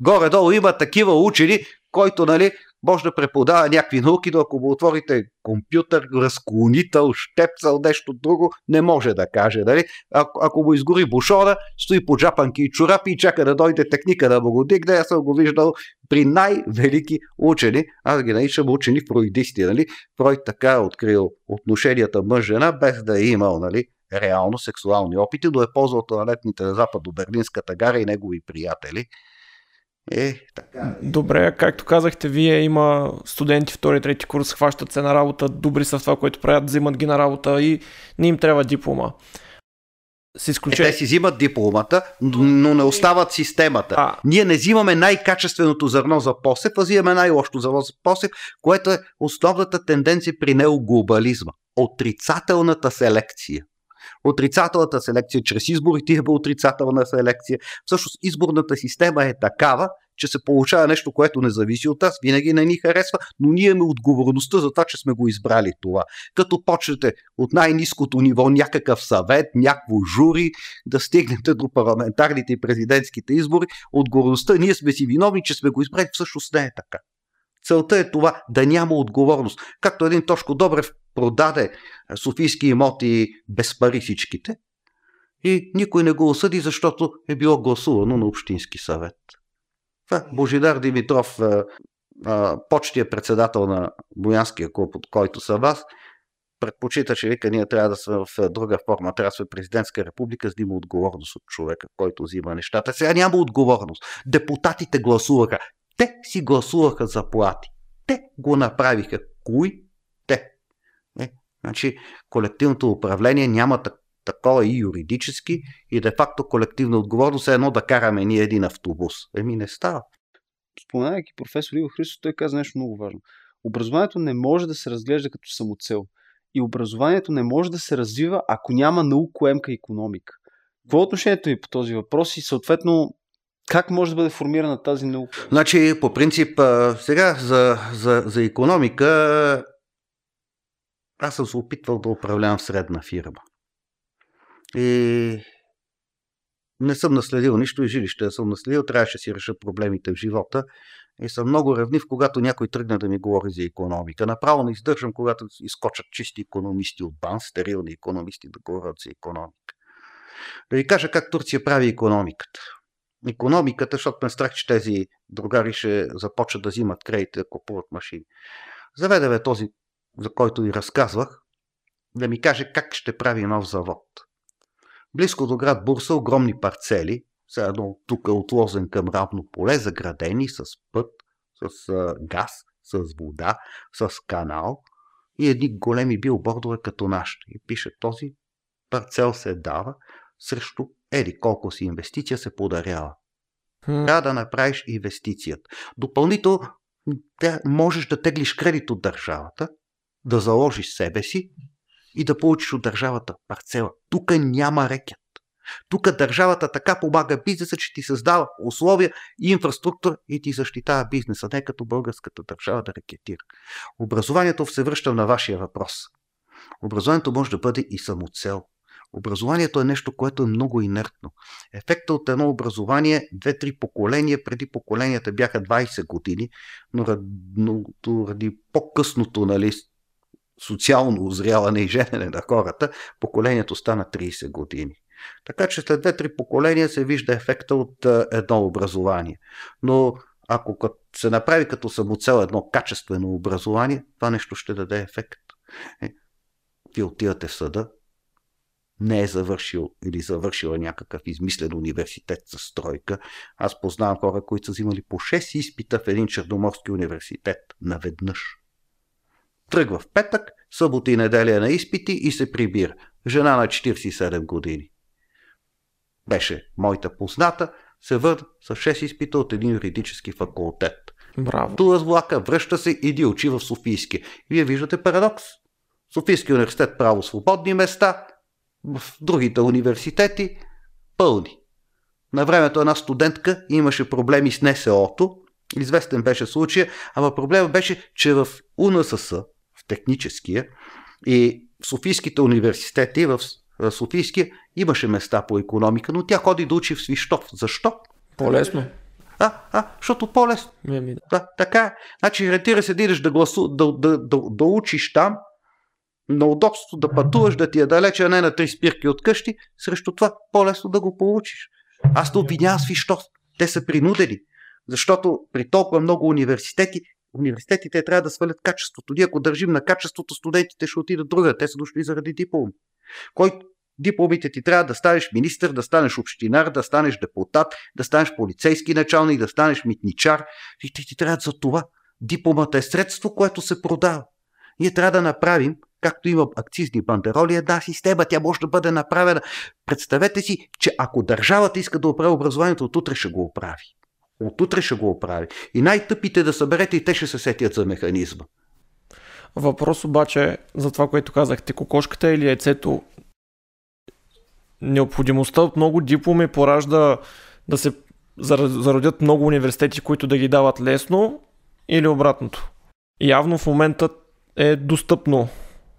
Горе-долу има такива учени, който нали, може да преподава някакви науки, но ако му отворите компютър, разклонител, щепцал, нещо друго, не може да каже. Нали? Ако, ако му изгори бушона, стои по джапанки и чорапи и чака да дойде техника да му го дигне. Аз съм го виждал при най-велики учени. Аз ги наричам учени фройдисти. Нали? Фройд така е открил отношенията мъж-жена, без да е имал нали, реално сексуални опити, но е ползвал туалетните на западно-берлинската гара и негови приятели – е, така. Добре, както казахте, вие има студенти втори, трети курс, хващат се на работа, добри са в това, което правят, взимат ги на работа и не им трябва диплома. С изключение... Е, те си взимат дипломата, но не остават системата. А... Ние не взимаме най-качественото зърно за посев, а взимаме най-лошото зърно за посев, което е основната тенденция при неоглобализма. Отрицателната селекция. Отрицателната селекция чрез изборите е отрицателна селекция. Всъщност изборната система е такава, че се получава нещо, което не зависи от нас, винаги не ни харесва, но ние имаме отговорността за това, че сме го избрали това. Като почнете от най-низкото ниво някакъв съвет, някакво жури, да стигнете до парламентарните и президентските избори, отговорността, ние сме си виновни, че сме го избрали, всъщност не е така. Целта е това да няма отговорност. Както един Тошко Добрев продаде софийски имоти без пари всичките и никой не го осъди, защото е било гласувано на Общински съвет. Това Божидар Димитров, почтия председател на Боянския клуб, от който са вас, предпочита, че вика, ние трябва да сме в друга форма, трябва да сме президентска република, за да има отговорност от човека, който взима нещата. Сега няма отговорност. Депутатите гласуваха. Те си гласуваха заплати. Те го направиха. Кои? Значи, колективното управление няма такова и юридически, и де-факто колективна отговорност е едно да караме ние един автобус. Еми не става. Споменайки професор Иво Христос, той каза нещо много важно. Образованието не може да се разглежда като самоцел. И образованието не може да се развива, ако няма наукоемка економика. Какво е отношението ви по този въпрос и съответно как може да бъде формирана тази наука? Значи, по принцип, сега за, за, за економика аз съм се опитвал да управлявам средна фирма. И не съм наследил нищо и жилище да съм наследил, трябваше да си реша проблемите в живота. И съм много ревнив, когато някой тръгне да ми говори за економика. Направо не издържам, когато изкочат чисти економисти от БАН, стерилни економисти да говорят за економика. Да ви кажа как Турция прави економиката економиката, защото ме страх, че тези другари ще започнат да взимат кредити, да купуват машини. Заведе този, за който ви разказвах, да ми каже как ще прави нов завод. Близко до град Бурса огромни парцели, все едно тук е от Лозен към равно поле, заградени с път, с а, газ, с вода, с канал и едни големи билбордове като нашите. И пише този парцел се дава срещу еди колко си инвестиция се подарява. Трябва да направиш инвестицията. Допълнително можеш да теглиш кредит от държавата, да заложиш себе си и да получиш от държавата парцела. Тук няма рекет. Тук държавата така помага бизнеса, че ти създава условия и инфраструктура и ти защитава бизнеса, не като българската държава да рекетира. Образованието се връща на вашия въпрос. Образованието може да бъде и самоцел. Образованието е нещо, което е много инертно. Ефектът от едно образование, две-три поколения, преди поколенията бяха 20 години, но, но ради по-късното нали, социално озряване и женене на хората, поколението стана 30 години. Така че след 2-3 поколения се вижда ефекта от едно образование. Но ако се направи като самоцел едно качествено образование, това нещо ще даде ефект. Е, вие отивате в съда, не е завършил или завършила някакъв измислен университет с стройка. Аз познавам хора, които са взимали по 6 изпита в един черноморски университет наведнъж. Тръгва в петък, събота и неделя е на изпити и се прибира. Жена на 47 години. Беше моята позната, се върна с 6 изпита от един юридически факултет. Браво. Тула с влака, връща се, иди учи в Софийски. Вие виждате парадокс. Софийски университет право свободни места, в другите университети пълни. На времето една студентка имаше проблеми с НСО-то, известен беше случая, ама проблема беше, че в УНСС, техническия и в Софийските университети, в Софийския, имаше места по економика, но тя ходи да учи в Свищов. Защо? По-лесно. А, а, защото по-лесно. Ми, ми, да. Да, така е. Значи, ретира се да идеш да, гласу, да, да, да, да учиш там, на удобството да пътуваш, да ти е далече, а не на три спирки от къщи, срещу това по-лесно да го получиш. Аз те обвинявам с Фиштов. Те са принудени. Защото при толкова много университети, университетите трябва да свалят качеството. Ние ако държим на качеството, студентите ще отидат друга. Те са дошли заради дипломи. Кой дипломите ти трябва да станеш министър, да станеш общинар, да станеш депутат, да станеш полицейски началник, да станеш митничар. И ти, ти трябва за това. Дипломата е средство, което се продава. Ние трябва да направим както има акцизни бандероли, една система, тя може да бъде направена. Представете си, че ако държавата иска да оправи образованието, от утре ще го оправи. От утре ще го оправи. И най-тъпите да съберете и те ще се сетят за механизма. Въпрос обаче за това, което казахте, кокошката или яйцето. Необходимостта от много дипломи поражда да се зародят много университети, които да ги дават лесно или обратното. Явно в момента е достъпно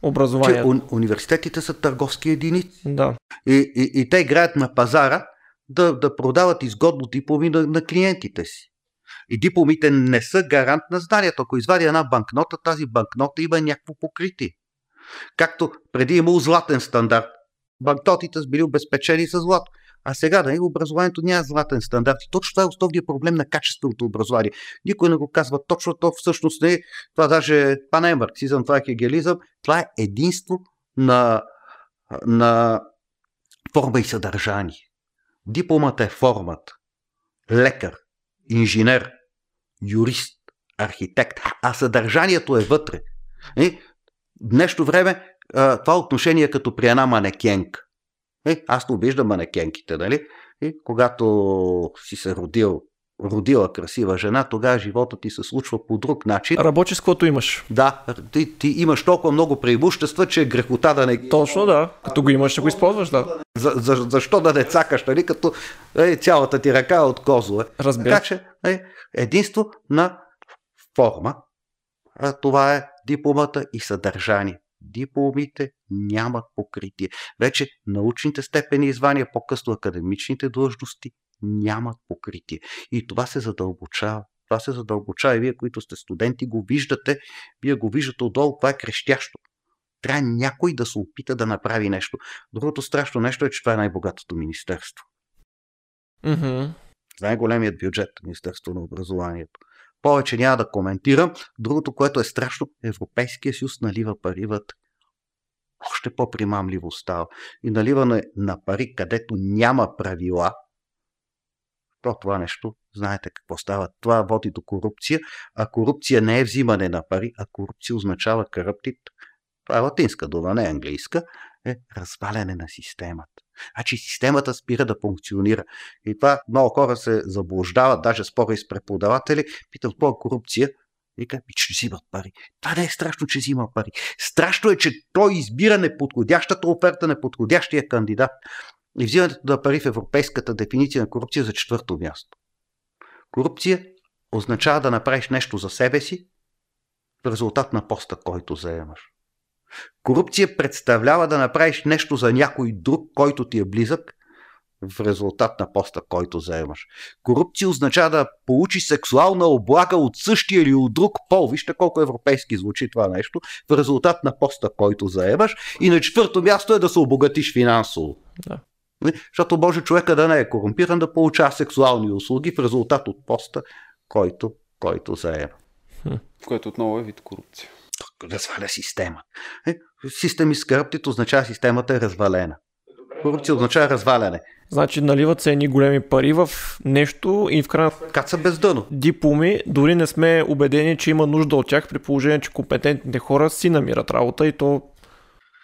образованието. Че университетите са търговски единици. Да. И, и, и те играят на пазара да, да продават изгодно дипломи на, на клиентите си. И дипломите не са гарант на знанието. Ако извади една банкнота, тази банкнота има някакво покритие. Както преди имал златен стандарт. Банкнотите са били обезпечени с злато. А сега да, образованието няма златен стандарт. Точно това е основният проблем на качественото образование. Никой не го казва точно, то всъщност не е. Това даже, това не е марксизъм, това е хегелизъм. Това е единство на, на форма и съдържание. Дипломата е формата. Лекар, инженер, юрист, архитект, а съдържанието е вътре. И, днешно време това отношение е като при една манекенка. Е, аз не обиждам манекенките, нали? И когато си се родил, родила красива жена, тогава живота ти се случва по друг начин. Работи с каквото имаш. Да, ти, ти имаш толкова много преимущества, че е грехота да не... Точно да, като го имаш, ще го използваш, да. За, за, защо да не цакаш, нали, като е, цялата ти ръка е от козове. Разбира. Така че е, единство на форма, а това е дипломата и съдържание дипломите нямат покритие. Вече научните степени и звания, по-късно академичните длъжности нямат покритие. И това се задълбочава. Това се задълбочава и вие, които сте студенти, го виждате. Вие го виждате отдолу, това е крещящо. Трябва някой да се опита да направи нещо. Другото страшно нещо е, че това е най-богатото министерство. Mm-hmm. Най-големият бюджет Министерство на образованието. Повече няма да коментирам. Другото, което е страшно, Европейския съюз налива пари вътре. Още по-примамливо става. И наливане на пари, където няма правила, то това нещо, знаете какво става. Това води до корупция, а корупция не е взимане на пари, а корупция означава корруптит. Това е латинска дума, не е английска. Е разваляне на системата. Значи системата спира да функционира. И това много хора се заблуждават, даже спора и с преподаватели, питат какво е корупция. И казват, че взимат пари. Това не е страшно, че взима пари. Страшно е, че той избира неподходящата оферта, неподходящия кандидат. И взимането на пари в европейската дефиниция на корупция за четвърто място. Корупция означава да направиш нещо за себе си в резултат на поста, който заемаш. Корупция представлява да направиш нещо за някой друг, който ти е близък, в резултат на поста, който заемаш. Корупция означава да получи сексуална облага от същия или от друг пол. Вижте колко европейски звучи това нещо. В резултат на поста, който заемаш. И на четвърто място е да се обогатиш финансово. Да. Защото може човека да не е корумпиран, да получава сексуални услуги в резултат от поста, който, който заема. Което отново е вид корупция. Разваля система. Е, Системи с корруптит означава системата е развалена. Корупция означава разваляне. Значи наливат се едни големи пари в нещо и в крайна Каца без дъно. дипломи, дори не сме убедени, че има нужда от тях, при положение, че компетентните хора си намират работа и то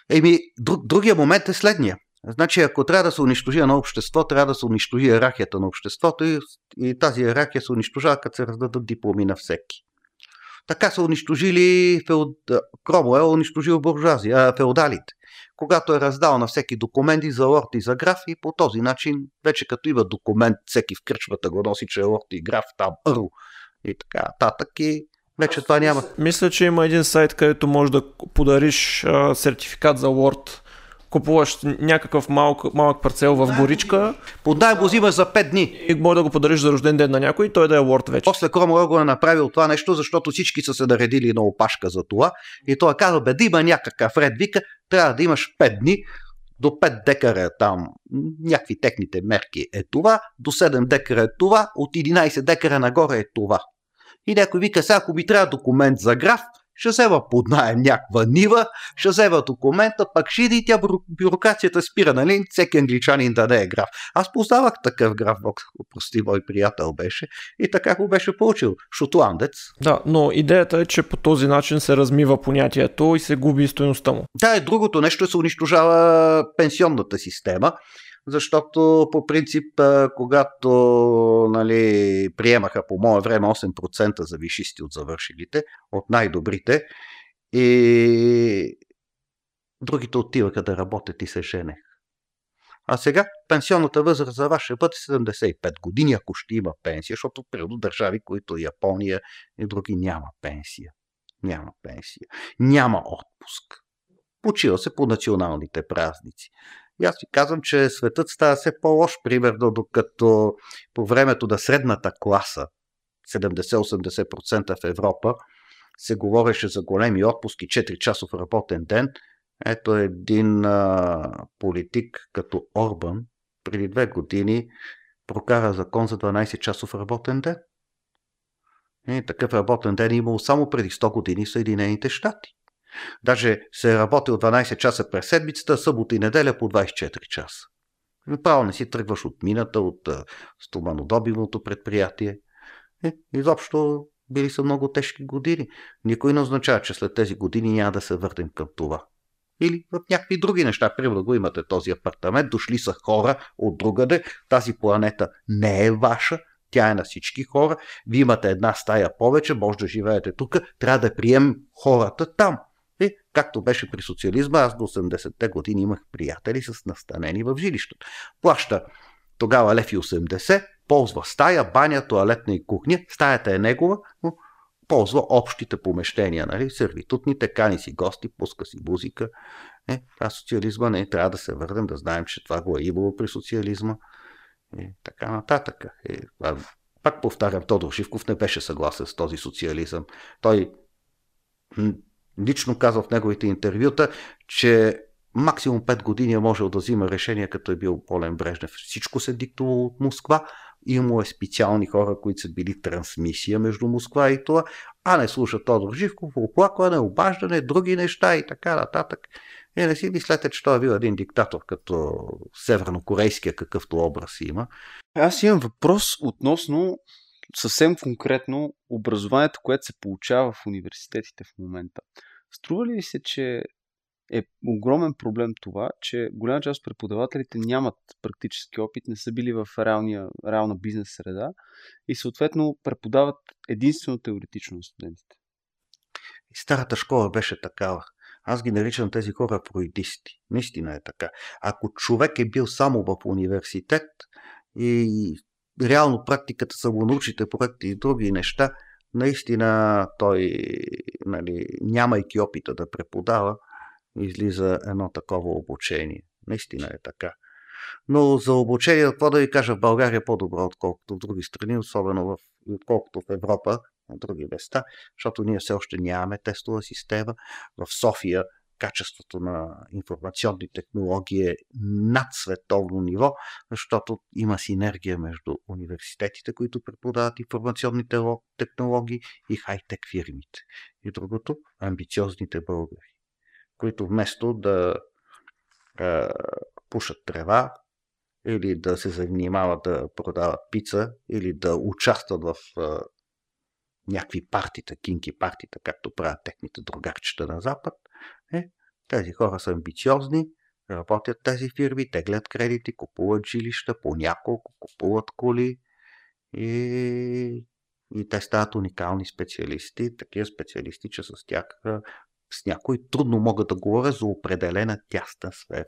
Еми, друг, другия момент е следния. Значи, ако трябва да се унищожи едно общество, трябва да се унищожи иерархията на обществото и, и тази иерархия се унищожава, като се раздадат дипломи на всеки. Така са унищожили феод... Кромуел, е унищожил буржуазия, феодалите. Когато е раздал на всеки документи за лорд и за граф и по този начин, вече като има документ, всеки в кръчвата го носи, че е лорд и граф, там ърл и така нататък и вече това няма. Мисля, че има един сайт, където можеш да подариш а, сертификат за Word. Купуваш някакъв малък, малък парцел в горичка Под дай го взимаш за 5 дни. и може да го подариш за рожден ден на някой и той да е Word вече. После Кромуел го е направил това нещо, защото всички са се наредили на опашка за това. И той е казал, бе, да има някакъв ред, вика, трябва да имаш 5 дни, до 5 декара е там, някакви техните мерки е това, до 7 декара е това, от 11 декара нагоре е това. И някой вика, сега ако ми трябва документ за граф, ще взема под найем някаква нива, ще взема документа, пак ще иде и тя бюро- бюрокрацията спира, нали? Всеки англичанин да не е граф. Аз познавах такъв граф, Бог, прости, мой приятел беше, и така го беше получил. Шотландец. Да, но идеята е, че по този начин се размива понятието и се губи стоеността му. Да, и другото нещо е се унищожава пенсионната система, защото по принцип, когато нали, приемаха по мое време 8% за вишисти от завършилите, от най-добрите, и другите отиваха да работят и се женех. А сега пенсионната възраст за вас ще бъде 75 години, ако ще има пенсия, защото примерно държави, които Япония и други няма пенсия. Няма пенсия. Няма отпуск. Почива се по националните празници. И аз ви казвам, че светът става все по-лош, примерно, докато по времето на средната класа, 70-80% в Европа, се говореше за големи отпуски, 4-часов работен ден. Ето един а, политик като Орбан преди две години прокара закон за 12-часов работен ден. И такъв работен ден е имало само преди 100 години в Съединените щати. Даже се е работил 12 часа през седмицата, събота и неделя по 24 часа. Не си тръгваш от мината, от стоманодобивното предприятие. Е, изобщо били са много тежки години. Никой не означава, че след тези години няма да се върнем към това. Или в някакви други неща. Примерно го имате този апартамент, дошли са хора от другаде, тази планета не е ваша, тя е на всички хора, вие имате една стая повече, може да живеете тук, трябва да приемем хората там. И, както беше при социализма, аз до 80-те години имах приятели с настанени в жилището. Плаща тогава лев и 80, ползва стая, баня, туалетна и кухня, стаята е негова, но ползва общите помещения, нали? сервитутните, кани си гости, пуска си музика. Е, а социализма не трябва да се върнем, да знаем, че това го е имало при социализма. И така нататък. И, а, пак повтарям, Тодор Живков не беше съгласен с този социализъм. Той лично казва в неговите интервюта, че максимум 5 години е можел да взима решения, като е бил Полен Брежнев. Всичко се диктува от Москва. Имало е специални хора, които са били трансмисия между Москва и това, а не слуша Тодор Живков, оплакване, обаждане, други неща и така нататък. И не си мислете, че той е бил един диктатор, като севернокорейския, какъвто образ има. Аз имам въпрос относно съвсем конкретно образованието, което се получава в университетите в момента. Струва ли се, че е огромен проблем това, че голяма част от преподавателите нямат практически опит, не са били в реалния, реална бизнес среда и съответно преподават единствено теоретично на студентите? И старата школа беше такава. Аз ги наричам тези хора фруидисти. Наистина е така. Ако човек е бил само в университет и реално практиката са го научите проекти и други неща, наистина той, нали, нямайки опита да преподава, излиза едно такова обучение. Наистина е така. Но за обучение, какво да ви кажа, в България е по-добро, отколкото в други страни, особено в, отколкото в Европа, на други места, защото ние все още нямаме тестова система. В София качеството на информационни технологии е над световно ниво, защото има синергия между университетите, които преподават информационни технологии и хай-тек фирмите. И другото, амбициозните българи, които вместо да е, пушат трева, или да се занимават да продават пица, или да участват в е, някакви партита, кинки партита, както правят техните другарчета на Запад, е, тези хора са амбициозни, работят тези фирми, теглят кредити, купуват жилища по няколко, купуват коли и, и те стават уникални специалисти, такива специалисти, че с тях с някои трудно могат да говоря за определена тясна сфера.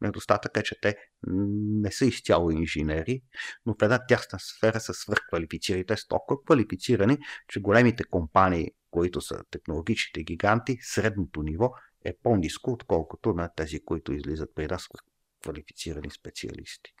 Недостатък е, че те не са изцяло инженери, но в една тясна сфера са свърхквалифицирани. Те са толкова квалифицирани, че големите компании, които са технологичните гиганти, средното ниво е по-низко, отколкото на тези, които излизат при нас квалифицирани специалисти.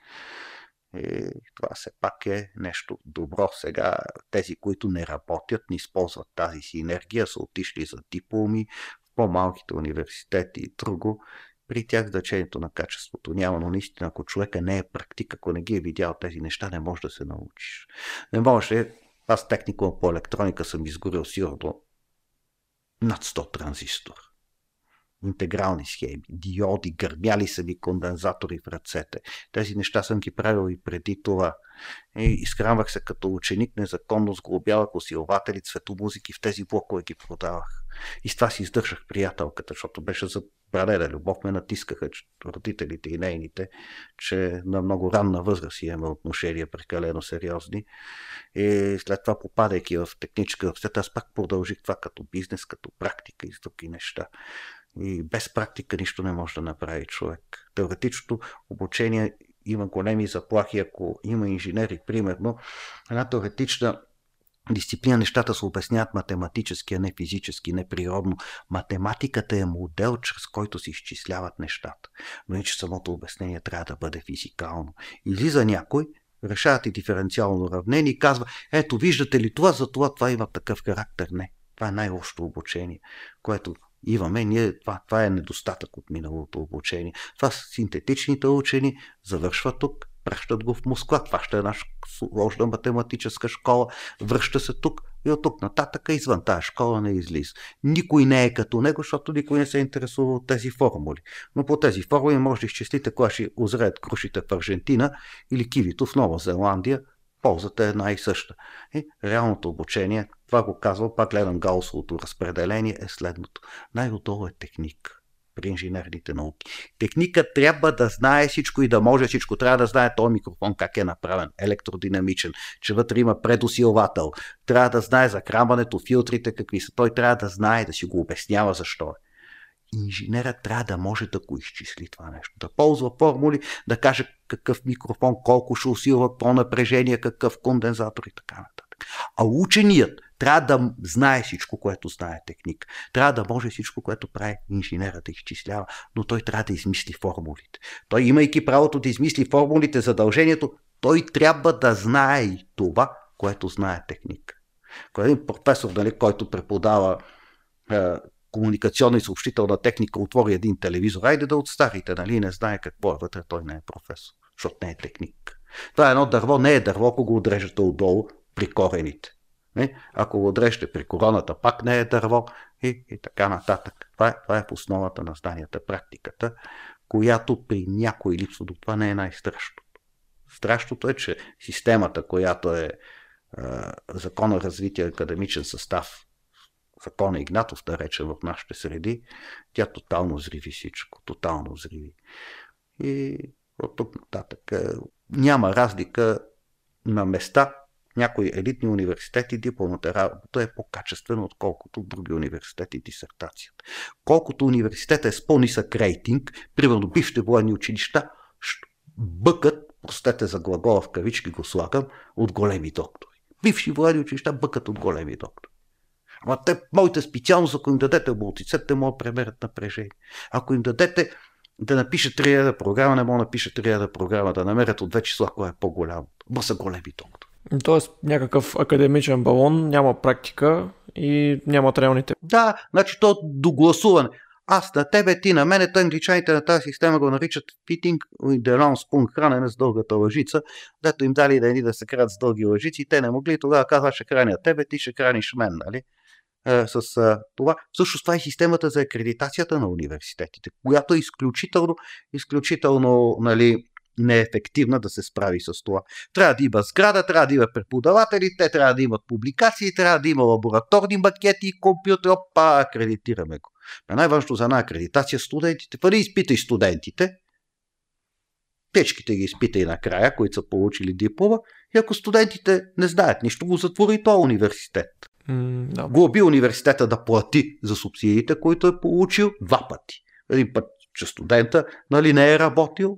И това все пак е нещо добро. Сега тези, които не работят, не използват тази си енергия, са отишли за дипломи в по-малките университети и друго. При тях значението на качеството няма, но наистина, ако човека не е практик, ако не ги е видял тези неща, не може да се научиш. Не може. Аз техникум по електроника съм изгорил сигурно над 100 транзистора интегрални схеми, диоди, гърмяли са ми кондензатори в ръцете. Тези неща съм ги правил и преди това. И изхранвах се като ученик, незаконно сглобявах усилватели, цветомузики, в тези блокове ги продавах. И с това си издържах приятелката, защото беше за забранена любов. Ме натискаха родителите и нейните, че на много ранна възраст имаме отношения прекалено сериозни. И след това, попадайки в техническа университет, аз пак продължих това като бизнес, като практика и с други неща. И без практика нищо не може да направи човек. Теоретичното обучение има големи заплахи, ако има инженери, примерно. Една теоретична дисциплина нещата се обясняват математически, а не физически, не природно. Математиката е модел, чрез който се изчисляват нещата. Но и че самото обяснение трябва да бъде физикално. Излиза някой, решават и диференциално уравнение и казва, ето виждате ли това, за това това има такъв характер. Не. Това е най-лошото обучение, което имаме, ние, това, това е недостатък от миналото обучение. Това са синтетичните учени, завършват тук, пращат го в Москва. Това ще е наша сложна математическа школа. Връща се тук и от тук нататък извън тази школа не излиза. Никой не е като него, защото никой не се интересува от тези формули. Но по тези формули може да изчислите кога ще озреят крушите в Аржентина или кивито в Нова Зеландия. Ползата е една и съща. И реалното обучение това го казвам, пак гледам гаусовото разпределение, е следното. Най-отдолу е техник при инженерните науки. Техникът трябва да знае всичко и да може всичко. Трябва да знае този микрофон как е направен, електродинамичен, че вътре има предусилвател. Трябва да знае закрамването, филтрите какви са. Той трябва да знае, да си го обяснява защо е. Инженерът трябва да може да го изчисли това нещо, да ползва формули, да каже какъв микрофон, колко ще усилва по напрежение, какъв кондензатор и така нататък. А ученият трябва да знае всичко, което знае техник. Трябва да може всичко, което прави инженера да изчислява, но той трябва да измисли формулите. Той, имайки правото да измисли формулите, задължението, той трябва да знае и това, което знае техник. Един професор, нали, който преподава комуникационна и съобщителна техника, отвори един телевизор, айде да от старите, нали, не знае какво е вътре, той не е професор, защото не е техник. Това е едно дърво, не е дърво, ако го отрежете отдолу при корените. Не? Ако го отрежете при короната, пак не е дърво и, и така нататък. Това е, това е в основата на знанията, практиката, която при някой липсва до това не е най-страшното. Страшното е, че системата, която е, е закона развитие академичен състав, закона Игнатов, да речем, в нашите среди, тя тотално взриви всичко. Тотално взриви. И от тук нататък е, няма разлика на места, някои елитни университети дипломната работа е по-качествена, отколкото други университети дисертацията. Колкото университета е с по-нисък рейтинг, примерно бившите военни училища, бъкат, простете за глагола в кавички го слагам, от големи доктори. Бивши военни училища бъкат от големи доктори. Ама те, моите специалност, ако им дадете мултицет, те могат да премерят напрежение. Ако им дадете да напишат 3 реда програма, не могат да напишат 3 реда програма, да намерят от две числа, кое е по-голямо. Ма са големи толкова. Тоест някакъв академичен балон, няма практика и нямат реалните. Да, значи то до гласуване. Аз на тебе, ти на мене, те англичаните на тази система го наричат fitting the round spoon, хранене с дългата лъжица, дето им дали да ни да се крадат с дълги лъжици, те не могли, тогава казва, ще храня тебе, ти ще храниш мен, нали? Е, с а, това. Всъщност това е системата за акредитацията на университетите, която е изключително, изключително нали, неефективна да се справи с това. Трябва да има сграда, трябва да има преподаватели, те трябва да имат публикации, трябва да има лабораторни макети и компютър, опа, акредитираме го. Но най-важното за една акредитация студентите, първи изпитай студентите, течките ги изпитай накрая, които са получили диплома, и ако студентите не знаят нищо, го затвори то университет. Да. Глоби университета да плати за субсидиите, които е получил два пъти. Един път, че студента нали, не е работил,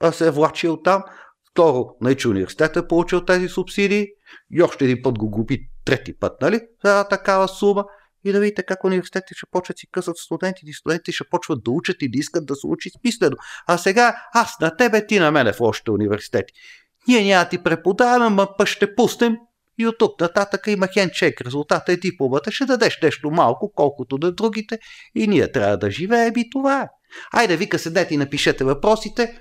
а се е влачил там. Второ, нали, че университет е получил тези субсидии и още един път го губи трети път, нали? За такава сума. И да видите как университетите ще почват си късат студентите и студентите ще почват да учат и да искат да се учи смислено. А сега аз на тебе, ти на мене в още университети. Ние няма ти преподаваме, ма па ще пуснем и от тук нататък има хенчек. Резултатът е дипломата. Ще дадеш нещо малко, колкото на другите и ние трябва да живеем и това е. Айде, вика, седете и напишете въпросите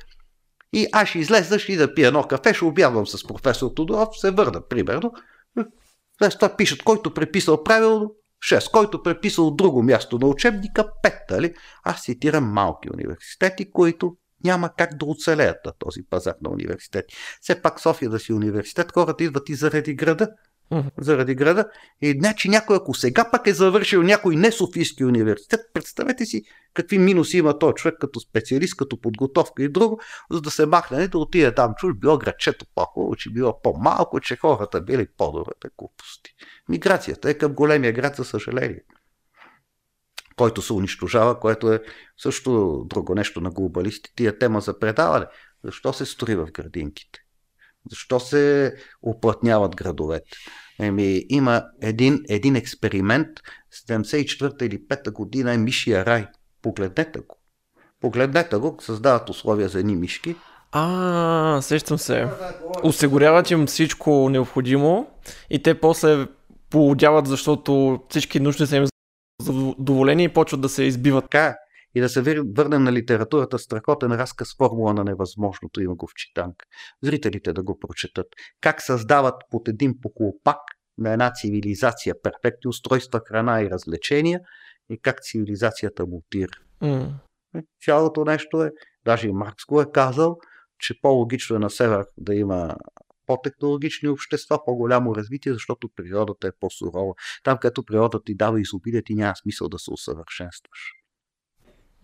и аз ще излеза, ще и да пия едно кафе, ще обядвам с професор Тодоров, се върна, примерно. След това пишат, който преписал правилно, 6. Който преписал друго място на учебника, 5. Нали? Аз цитирам малки университети, които няма как да оцелеят на този пазар на университети. Все пак София да си университет, хората идват и заради града. Заради града. И значи някой, ако сега пак е завършил някой не Софийски университет, представете си какви минуси има този човек като специалист, като подготовка и друго, за да се махне да отиде там чуж, било градчето по-хубаво, че било по-малко, че хората били по-добре глупости. Миграцията е към големия град, за съжаление който се унищожава, което е също друго нещо на глобалисти. Тия тема за предаване. Защо се строи в градинките? Защо се оплътняват градовете? Еми, има един, един експеримент, 74-та или 5-та година е Мишия рай. Погледнете го. Погледнете го, създават условия за едни мишки. А, сещам се. Осигуряват им всичко необходимо и те после полудяват, защото всички нужди са им задоволени и почват да се избиват. Така е. И да се върнем на литературата, страхотен разказ Формула на невъзможното, има го в читанка. Зрителите да го прочетат. Как създават под един поклопак на една цивилизация перфектни устройства, храна и развлечения и как цивилизацията мутира. Е, Цялото нещо е, даже и Маркс го е казал, че по-логично е на север да има по-технологични общества, по-голямо развитие, защото природата е по-сурова. Там, където природата ти дава изобилие, ти няма смисъл да се усъвършенстваш.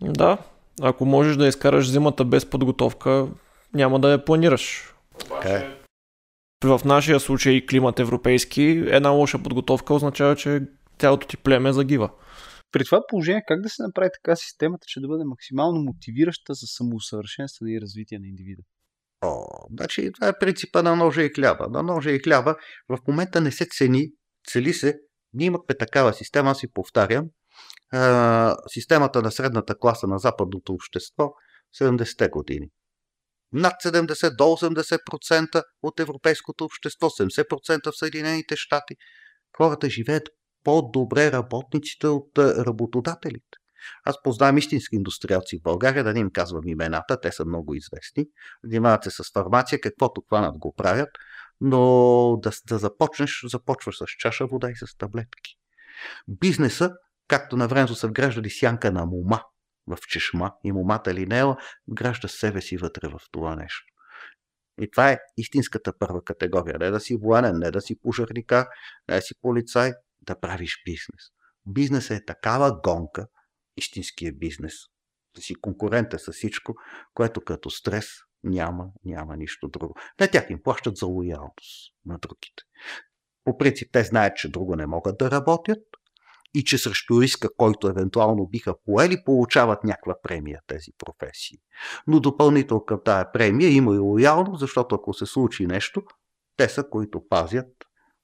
Да, ако можеш да изкараш зимата без подготовка, няма да я планираш. Така е. В нашия случай климат европейски, една лоша подготовка означава, че цялото ти племе загива. При това положение, как да се направи така системата, че да бъде максимално мотивираща за самоусъвършенстване и развитие на индивида? О, значи това е принципа на ножа и хляба. На ножа и хляба в момента не се цени, цели се. Ние имахме такава система, аз си повтарям. А, системата на средната класа на западното общество 70-те години. Над 70 до 80% от европейското общество, 70% в Съединените щати. Хората живеят по-добре работниците от работодателите. Аз познавам истински индустриалци в България, да не им казвам имената, те са много известни. Занимават се с фармация, каквото хванат го правят, но да, да започнеш, започваш с чаша вода и с таблетки. Бизнеса, както на времето са вграждали сянка на мума в чешма и мумата линела, вгражда себе си вътре в това нещо. И това е истинската първа категория. Не да си военен, не да си пожарникар, не да си полицай, да правиш бизнес. Бизнесът е такава гонка, истинския бизнес, да си конкурента с всичко, което като стрес няма, няма нищо друго. Не тях им плащат за лоялност на другите. По принцип те знаят, че друго не могат да работят и че срещу риска, който евентуално биха поели, получават някаква премия тези професии. Но допълнително към тая премия има и лоялност, защото ако се случи нещо, те са, които пазят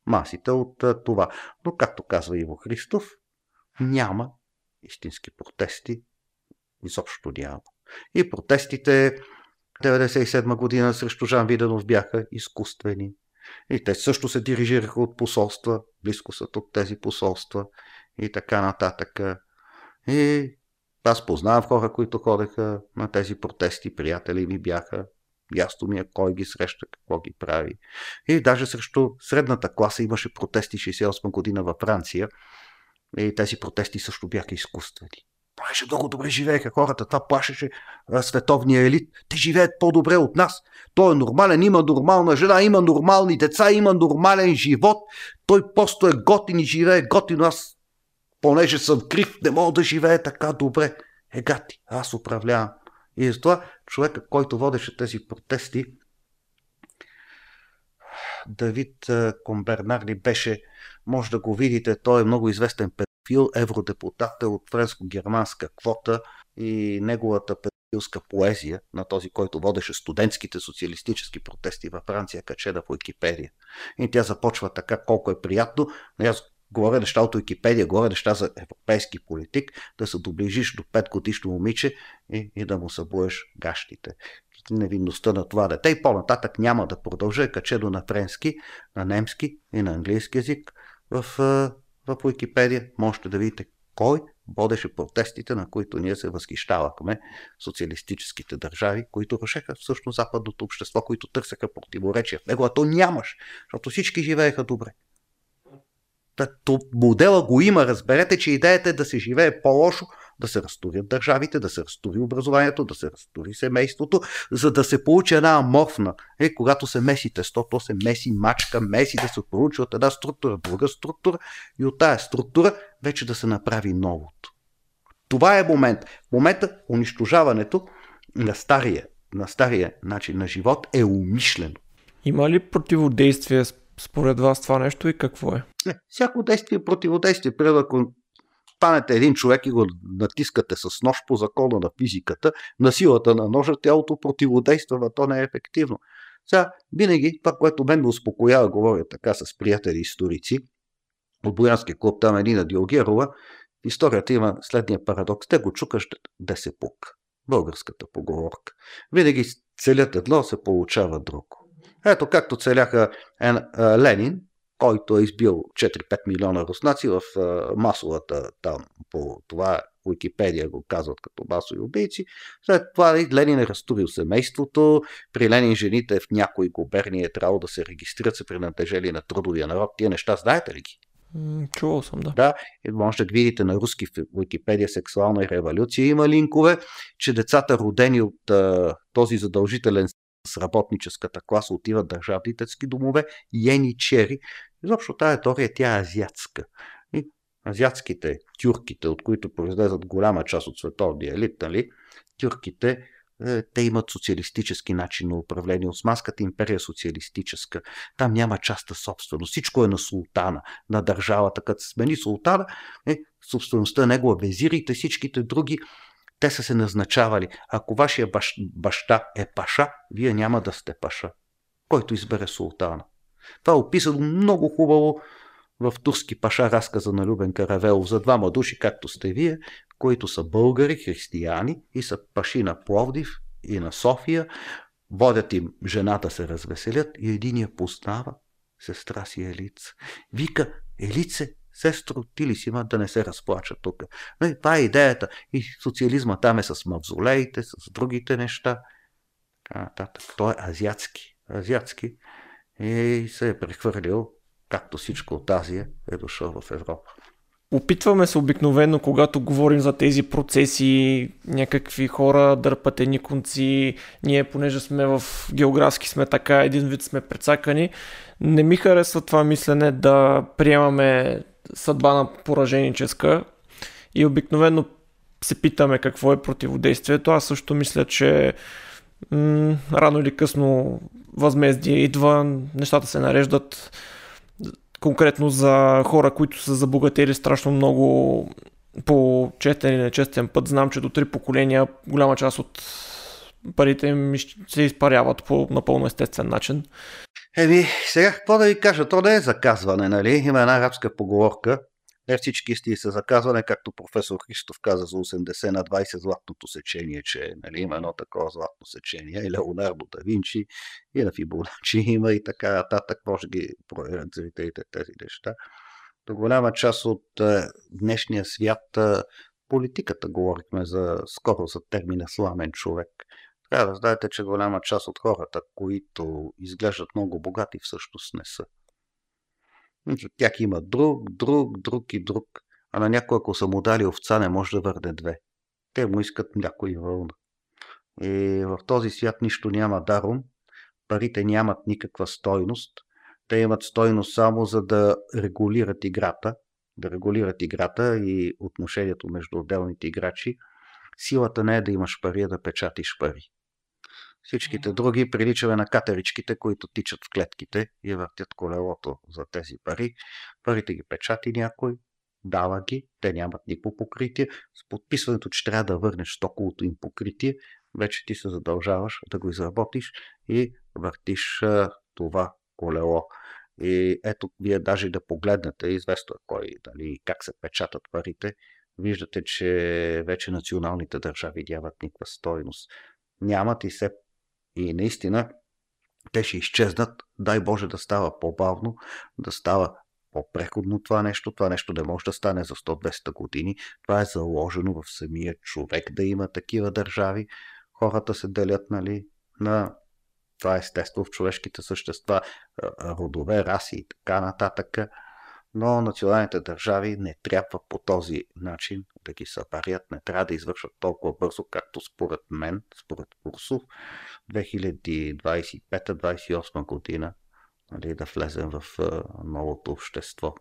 масите от това. Но, както казва Иво Христов, няма истински протести. Изобщо няма. И протестите 1997 година срещу Жан Виденов бяха изкуствени. И те също се дирижираха от посолства, близко са тук тези посолства и така нататък. И аз познавам хора, които ходеха на тези протести, приятели ми бяха, ясно ми е кой ги среща, какво ги прави. И даже срещу средната класа имаше протести 68 година във Франция. И тези протести също бяха изкуствени. Понеже много добре живееха хората, това плашеше световния елит. Те живеят по-добре от нас. Той е нормален, има нормална жена, има нормални деца, има нормален живот. Той просто е готин и живее готино. Аз, понеже съм крив, не мога да живее така добре. Е, гати, аз управлявам. И затова човека, който водеше тези протести, Давид Комбернарли беше, може да го видите, той е много известен педофил, евродепутат от френско-германска квота и неговата педофилска поезия на този, който водеше студентските социалистически протести във Франция, качена в Уикипедия. И тя започва така, колко е приятно. Аз говоря неща от Википедия, говоря неща за европейски политик, да се доближиш до 5 годишно момиче и, и да му събуеш гащите. Невинността на това дете и по-нататък няма да продължа, качено на френски, на немски и на английски язик в, в Википедия. Можете да видите кой водеше протестите, на които ние се възхищавахме, социалистическите държави, които рушеха всъщност западното общество, които търсеха противоречия в него, а то нямаш, защото всички живееха добре. Модела го има. Разберете, че идеята е да се живее по-лошо, да се разтурят държавите, да се разтури образованието, да се разтури семейството, за да се получи една аморфна. Е, когато се меси тесто, то се меси мачка, меси да се получи от една структура, друга структура и от тая структура вече да се направи новото. Това е момент. В момента унищожаването на стария, на стария начин на живот е умишлено. Има ли противодействие според вас това нещо и какво е? Не, всяко действие е противодействие. Примерно, ако станете един човек и го натискате с нож по закона на физиката, на силата на ножа тялото противодейства, но то не е ефективно. Сега, винаги това, което мен ме успокоява, говоря така с приятели историци, от Боянския клуб, там е Нина Диогерова, историята има следния парадокс. Те го чукаш да се пук. Българската поговорка. Винаги целят едно, се получава друго. Ето както целяха Ленин, който е избил 4-5 милиона руснаци в масовата там по това Уикипедия го казват като масови убийци. След това Ленин е разтурил семейството. При Ленин жените в някои губернии е трябвало да се регистрират, се принадлежали на трудовия народ. Тия неща знаете ли ги? Чувал съм, да. Да, може да видите на руски в Википедия сексуална революция. Има линкове, че децата родени от а, този задължителен с работническата класа отиват държавни детски домове, чери. Изобщо тази теория тя е азиатска. И азиатските, тюрките, от които произлезат голяма част от световния елит, нали, тюрките, е, те имат социалистически начин на управление. Османската империя е социалистическа. Там няма часта собственост. Всичко е на султана, на държавата. Като се смени султана, е, собствеността е негова. Везирите, всичките други те са се назначавали. Ако вашия бащ, баща е паша, вие няма да сте паша. Който избере султана. Това е описано много хубаво в турски паша разказа на Любен Каравелов за двама души, както сте вие, които са българи, християни и са паши на Пловдив и на София. Водят им жената се развеселят и един я познава сестра си Елица. Вика, Елице, Сестро, ти ли си има да не се разплача тук? Но това е идеята. И социализма там е с мавзолеите, с другите неща. нататък. Той е азиатски. Азиатски. И се е прехвърлил, както всичко от Азия, е дошъл в Европа. Опитваме се обикновено, когато говорим за тези процеси, някакви хора дърпат едни конци, ние понеже сме в географски сме така, един вид сме прецакани. Не ми харесва това мислене да приемаме съдба на пораженическа и обикновено се питаме какво е противодействието. Аз също мисля, че рано или късно възмездие идва, нещата се нареждат конкретно за хора, които са забогатели страшно много по честен или нечестен път. Знам, че до три поколения голяма част от парите им се изпаряват по напълно естествен начин. Еми, сега какво да ви кажа? То не е заказване, нали? Има една арабска поговорка. Не всички истини са заказване, както професор Христов каза за 80 на 20 златното сечение, че нали, има едно такова златно сечение. И Леонардо да Винчи, и на Фибоначи има и така нататък. Може ги проверят зрителите тези неща. До голяма част от е, днешния свят е, политиката говорихме за скоро за термина сламен човек. Трябва да знаете, че голяма част от хората, които изглеждат много богати, всъщност не са. От тях има друг, друг, друг и друг. А на някой, ако са му дали овца, не може да върне две. Те му искат мляко и вълна. И в този свят нищо няма даром. Парите нямат никаква стойност. Те имат стойност само за да регулират играта, да регулират играта и отношението между отделните играчи. Силата не е да имаш пари, а да печатиш пари. Всичките други приличаме на катеричките, които тичат в клетките и въртят колелото за тези пари. Парите ги печати някой, дава ги, те нямат никакво покритие. С подписването, че трябва да върнеш стоковото им покритие, вече ти се задължаваш да го изработиш и въртиш това колело. И ето, вие даже да погледнете, известно е кой, дали, как се печатат парите, виждате, че вече националните държави нямат никаква стойност. Нямат и се и наистина те ще изчезнат. Дай Боже да става по-бавно, да става по-преходно това нещо. Това нещо не може да стане за 100-200 години. Това е заложено в самия човек да има такива държави. Хората се делят нали, на това естество в човешките същества, родове, раси и така нататък но националните държави не трябва по този начин да ги събарят, не трябва да извършват толкова бързо, както според мен, според Курсов, 2025-2028 година нали, да влезем в новото общество.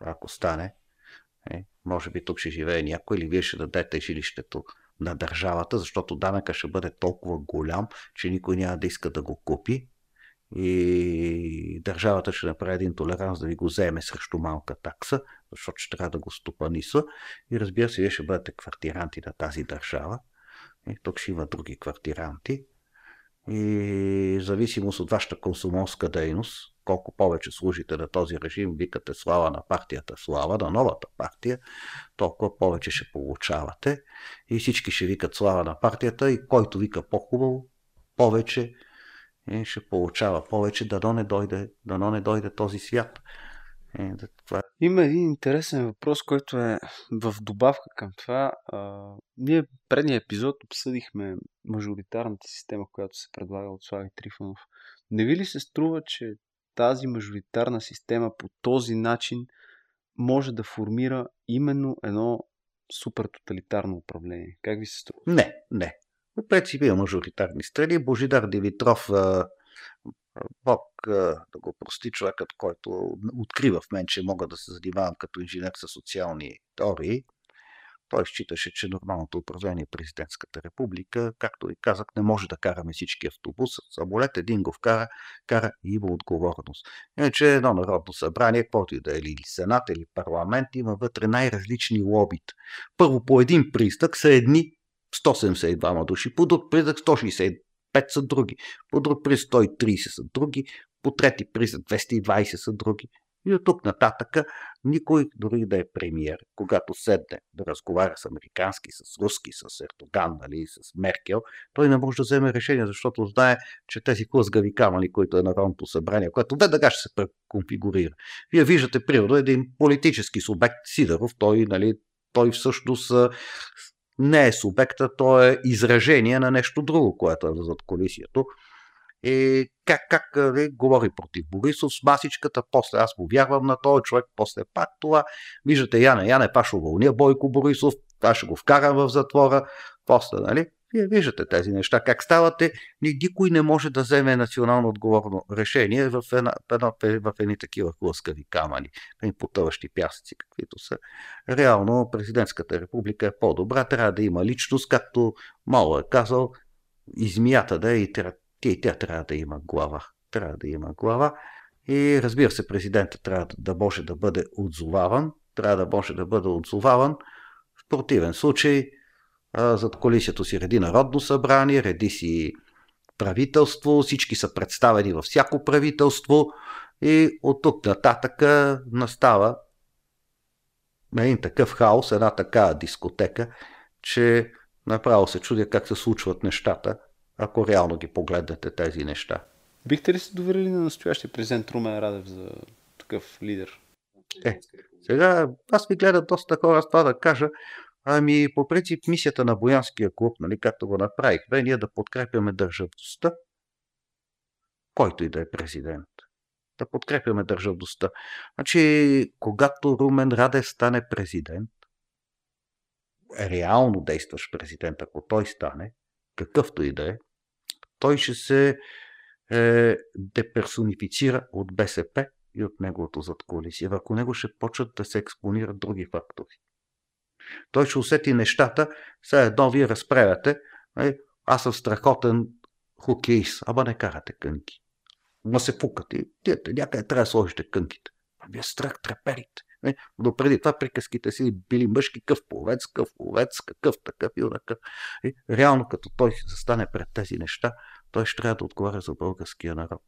Ако стане, е, може би тук ще живее някой или вие ще дадете жилището на държавата, защото данъка ще бъде толкова голям, че никой няма да иска да го купи и държавата ще направи един толеранс да ви го вземе срещу малка такса, защото ще трябва да го стопаниса. И разбира се, вие ще бъдете квартиранти на тази държава. И тук ще има други квартиранти. И в зависимост от вашата консумовска дейност, колко повече служите на този режим, викате слава на партията, слава на новата партия, толкова повече ще получавате. И всички ще викат слава на партията и който вика по-хубаво, повече е, ще получава повече, дано не дойде, дано не дойде този свят. Е, това... Има един интересен въпрос, който е в добавка към това. А, ние предния епизод обсъдихме мажоритарната система, която се предлага от Слави Трифонов. Не ви ли се струва, че тази мажоритарна система по този начин може да формира именно едно супер тоталитарно управление? Как ви се струва? Не, не. По принцип има мажоритарни страни. Божидар Димитров, Бог да го прости човекът, който открива в мен, че мога да се занимавам като инженер с социални теории, той считаше, че нормалното управление е президентската република, както и казах, не може да караме всички автобус. Самолет един го вкара, кара и има отговорност. Иначе едно народно събрание, каквото и да е, или сенат, или парламент, има вътре най-различни лобит. Първо по един пристък са едни 172 души, по друг признак 165 са други, по друг признак 130 са други, по трети признак 220 са други. И от тук нататък никой, дори да е премиер, когато седне да разговаря с американски, с руски, с Ертоган, нали, с Меркел, той не може да вземе решение, защото знае, че тези хлъзгави камъни, които е Народното събрание, което веднага ще се преконфигурира. Вие виждате, примерно, един политически субект Сидоров, той, нали, той всъщност не е субекта, то е изражение на нещо друго, което е зад колисието. И как, как ли, говори против Борисов с масичката, после аз му вярвам на този човек, после пак това. Виждате, Яне, Яне, па ще уволня Бойко Борисов, аз ще го вкарам в затвора, после, нали? Вие виждате тези неща, как ставате. Никой не може да вземе национално отговорно решение в, една, в, в едни такива хлъскави камъни, едни потъващи пясъци, каквито са. Реално президентската република е по-добра, трябва да има личност, както мало е казал, и змията да е, и тя, тя трябва да има глава. Трябва да има глава. И разбира се, президентът трябва да може да бъде отзоваван, трябва да може да бъде отзоваван. В противен случай зад колисието си реди Народно събрание, реди си правителство, всички са представени във всяко правителство и от тук нататък настава един такъв хаос, една такава дискотека, че направо се чудя как се случват нещата, ако реално ги погледнете тези неща. Бихте ли се доверили на настоящия президент Румен Радев за такъв лидер? Е, сега аз ми гледат доста хора с това да кажа, ами по принцип мисията на Боянския клуб, нали, както го направихме, ние да подкрепяме държавността, който и да е президент. Да подкрепяме държавността. Значи, когато Румен Радев стане президент, реално действащ президент, ако той стане, какъвто и да е, той ще се е, деперсонифицира от БСП и от неговото зад коалиция. Върху него ще почват да се експонират други фактори. Той ще усети нещата, сега едно вие разправяте, е, аз съм страхотен хокеист, ама не карате кънки. Ма се фукате. Тиете, някъде трябва да сложите кънките. Вие страх треперите. Е, но преди това приказките си били мъжки, къв половец, къв ловец, какъв такъв и такъв. И реално като той застане пред тези неща, той ще трябва да отговаря за българския народ.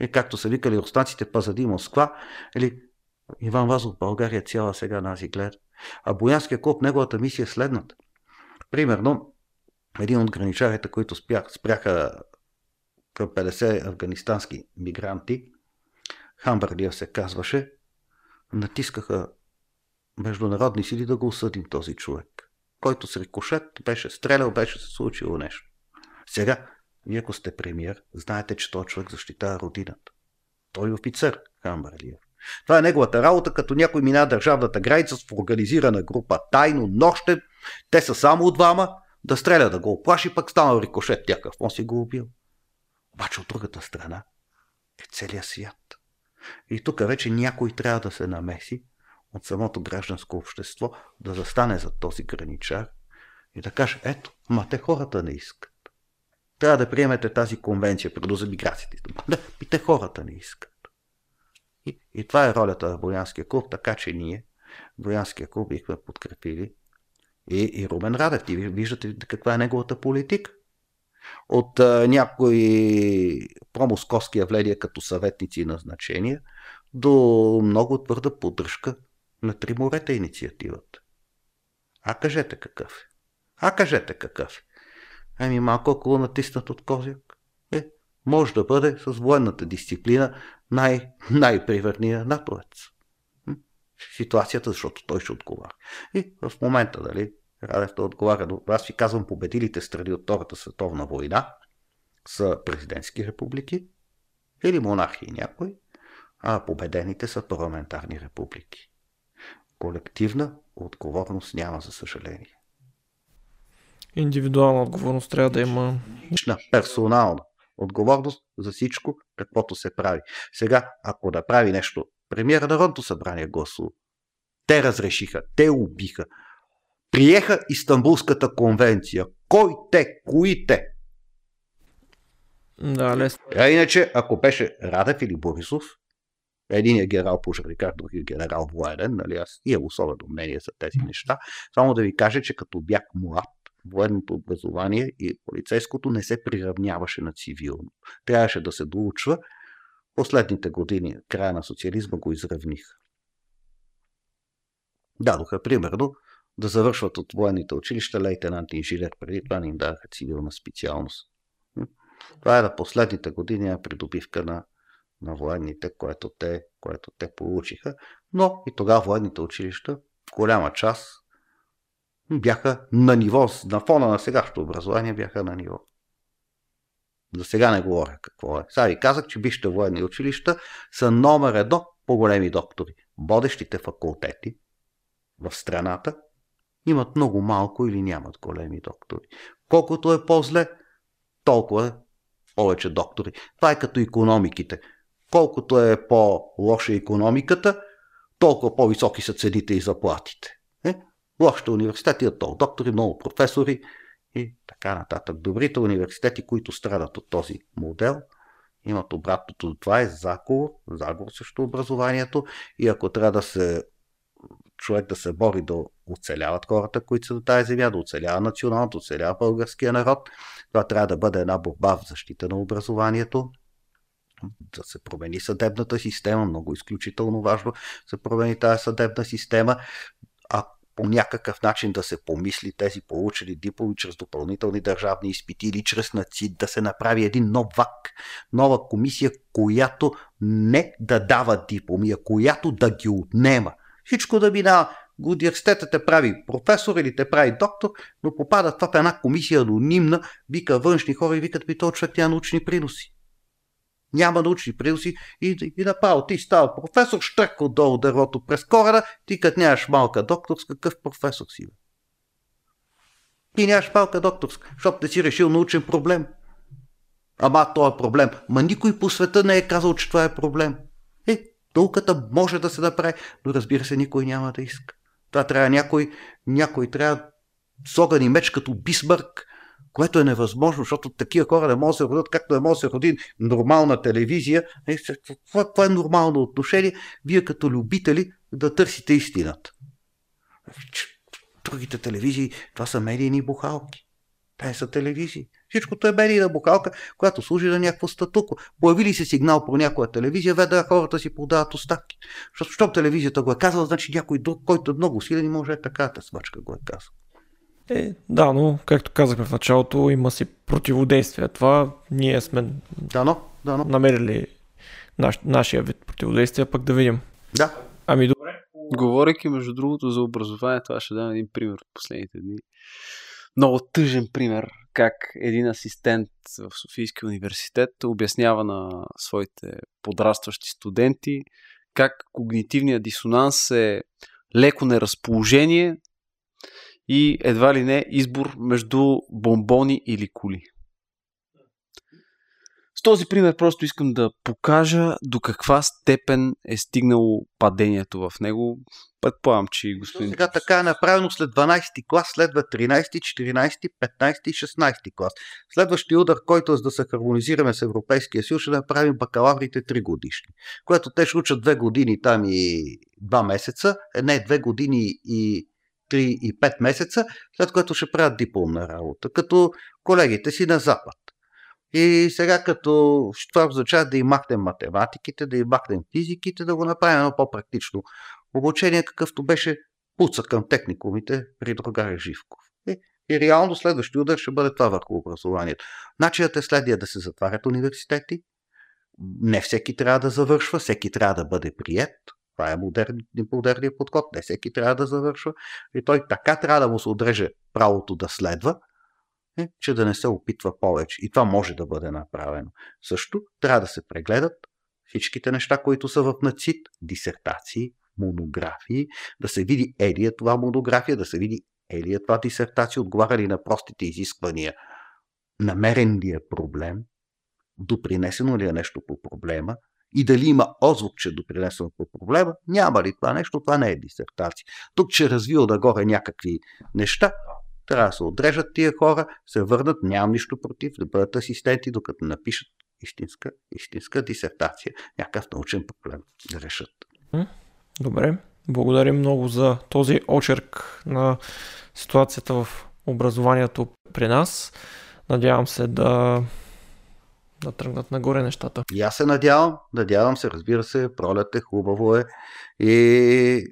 И както са викали руснаците пазади Москва, или Иван Вазов България цяла сега нази гледа. А Боянския клуб, неговата мисия е следната. Примерно, един от граничарите, които спрях, спряха към 50 афганистански мигранти, Хамбарлия се казваше, натискаха международни сили да го осъдим този човек, който с рикошет беше стрелял, беше се случило нещо. Сега вие ако сте премиер, знаете, че този човек защитава родината. Той е офицер, Хамбарлиев. Това е неговата работа, като някой мина държавната граница с организирана група, тайно, нощен. Те са само двама, да стреля, да го оплаши, пък станал рикошет някакъв. Он си го убил. Обаче от другата страна е целият свят. И тук вече някой трябва да се намеси от самото гражданско общество, да застане за този граничар и да каже, ето, ма те хората не искат. Трябва да приемете тази конвенция преди за миграцията. Да, и те хората не искат. И, и това е ролята на Боянския клуб, така че ние, Боянския клуб, бихме подкрепили и, и Румен Радев. И виждате каква е неговата политика. От а, някои промосковски явления като съветници и назначения до много твърда поддръжка на Триморета инициативата. А кажете какъв е. А кажете какъв е. Ами малко около натиснат от Козяк. Е, може да бъде с военната дисциплина най- най-приверния натовец. Ситуацията, защото той ще отговаря. И в момента, дали, Радев да отговаря, аз ви казвам, победилите страни от Втората световна война са президентски републики или монархии някои, а победените са парламентарни републики. Колективна отговорност няма, за съжаление. Индивидуална отговорност трябва да има. Лична, персонална отговорност за всичко, каквото се прави. Сега, ако да прави нещо, премиера Народното събрание гласува. Те разрешиха, те убиха. Приеха Истанбулската конвенция. Кой те? Кои те? Да, лесно. А иначе, ако беше Радев или Борисов, един е генерал пожарникар, другия генерал военен, нали, аз имам особено мнение за тези неща. Само да ви кажа, че като бях млад, военното образование и полицейското не се приравняваше на цивилно. Трябваше да се доучва. Последните години, края на социализма, го изравниха. Дадоха, примерно, да завършват от военните училища лейтенант инженер. Преди това не им даваха цивилна специалност. Това е на последните години придобивка на, на военните, което те, което те получиха. Но и тогава военните училища, голяма част, бяха на ниво, на фона на сегашното образование бяха на ниво. За сега не говоря какво е. Сега ви казах, че висшите военни училища са номер едно по големи доктори. Водещите факултети в страната имат много малко или нямат големи доктори. Колкото е по-зле, толкова е повече доктори. Това е като економиките. Колкото е по-лоша економиката, толкова по-високи са цените и заплатите. Е? Лошите университети имат толкова доктори, много професори и така нататък. Добрите университети, които страдат от този модел, имат обратното. Това е заговор, заговор срещу образованието и ако трябва да се човек да се бори да оцеляват хората, които са на тази земя, да оцелява националното, да оцелява българския народ. Това трябва да бъде една борба в защита на образованието, да се промени съдебната система, много изключително важно се промени тази съдебна система, а по някакъв начин да се помисли тези получили дипломи чрез допълнителни държавни изпити или чрез НАЦИД да се направи един нов ВАК, нова комисия, която не да дава дипломи, а която да ги отнема. Всичко да минава. Университетът те прави професор или те прави доктор, но попадат в една комисия анонимна, вика външни хора и викат ми този човек тя научни приноси няма научни приноси и, и направо ти става професор, штрък отдолу дървото през корена, ти като нямаш малка докторска, какъв професор си? Бе? Ти нямаш малка докторска, защото не си решил научен проблем. Ама това е проблем. Ма никой по света не е казал, че това е проблем. Е, науката може да се направи, но разбира се, никой няма да иска. Това трябва някой, някой трябва с огън и меч като Бисмърк което е невъзможно, защото такива хора не могат да се родят, както не може да се роди нормална телевизия. Е, това, това е нормално отношение. Вие като любители да търсите истината. Другите телевизии, това са медийни бухалки. Те са телевизии. Всичкото е медийна бухалка, която служи на някакво статуко. Появи се сигнал по някоя телевизия, веднага хората си подават оставки. Защото, защото телевизията го е казала, значи някой друг, който е много силен, може е така, смачка го е казал. Е, да, но както казахме в началото, има си противодействие. Това ние сме дано, дано. намерили наш, нашия вид противодействие, пък да видим. Да. Ами добре. Говорейки между другото за образование, това ще дам един пример от последните дни. Много тъжен пример как един асистент в Софийския университет обяснява на своите подрастващи студенти как когнитивният дисонанс е леко неразположение, и едва ли не избор между бомбони или коли. С този пример просто искам да покажа до каква степен е стигнало падението в него. Предполагам, че господин... Сега така е направено след 12 ти клас, следва 13, 14, 15 и 16 клас. Следващия удар, който е за да се хармонизираме с Европейския съюз, ще направим бакалаврите 3 годишни. Което те ще учат 2 години там и 2 месеца, не 2 години и 3 и 5 месеца, след което ще правят дипломна работа, като колегите си на Запад. И сега като това означава да им махнем математиките, да им махнем физиките, да го направим едно по-практично обучение, какъвто беше пуца към техникумите при другаря Живков. И, и реално следващия удар ще бъде това върху образованието. Начинът е следния да се затварят университети, не всеки трябва да завършва, всеки трябва да бъде прият, това е модерни, модерният подход. Не всеки трябва да завършва. И той така трябва да му се отреже правото да следва, е, че да не се опитва повече. И това може да бъде направено. Също трябва да се прегледат всичките неща, които са в НАЦИТ, дисертации, монографии, да се види ели е това монография, да се види ели е това дисертация, отговаря ли на простите изисквания, намерен ли е проблем, допринесено ли е нещо по проблема, и дали има озвучче допринесено по проблема, няма ли това нещо, това не е дисертация. Тук ще развил нагоре някакви неща, трябва да се отрежат тия хора, се върнат, нямам нищо против, да бъдат асистенти, докато напишат истинска, истинска дисертация, някакъв научен проблем да решат. Добре, благодарим много за този очерк на ситуацията в образованието при нас. Надявам се да да тръгнат нагоре нещата. И аз се надявам, надявам се, разбира се, пролет е, хубаво е и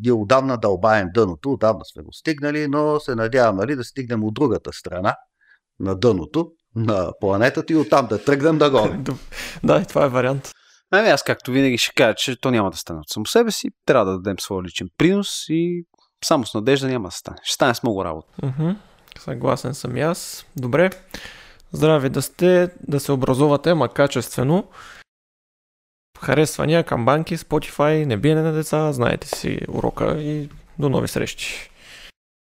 ние отдавна дълбаем дъното, отдавна сме го стигнали, но се надявам нали, да стигнем от другата страна на дъното, на планетата и оттам да тръгнем да горе. да, и това е вариант. Ами аз както винаги ще кажа, че то няма да стане от само себе си, трябва да дадем своя личен принос и само с надежда няма да стане. Ще стане с много работа. Съгласен съм и аз. Добре. Здрави да сте, да се образувате, ама качествено. Харесвания към банки, Spotify, не биене на деца, знаете си урока и до нови срещи.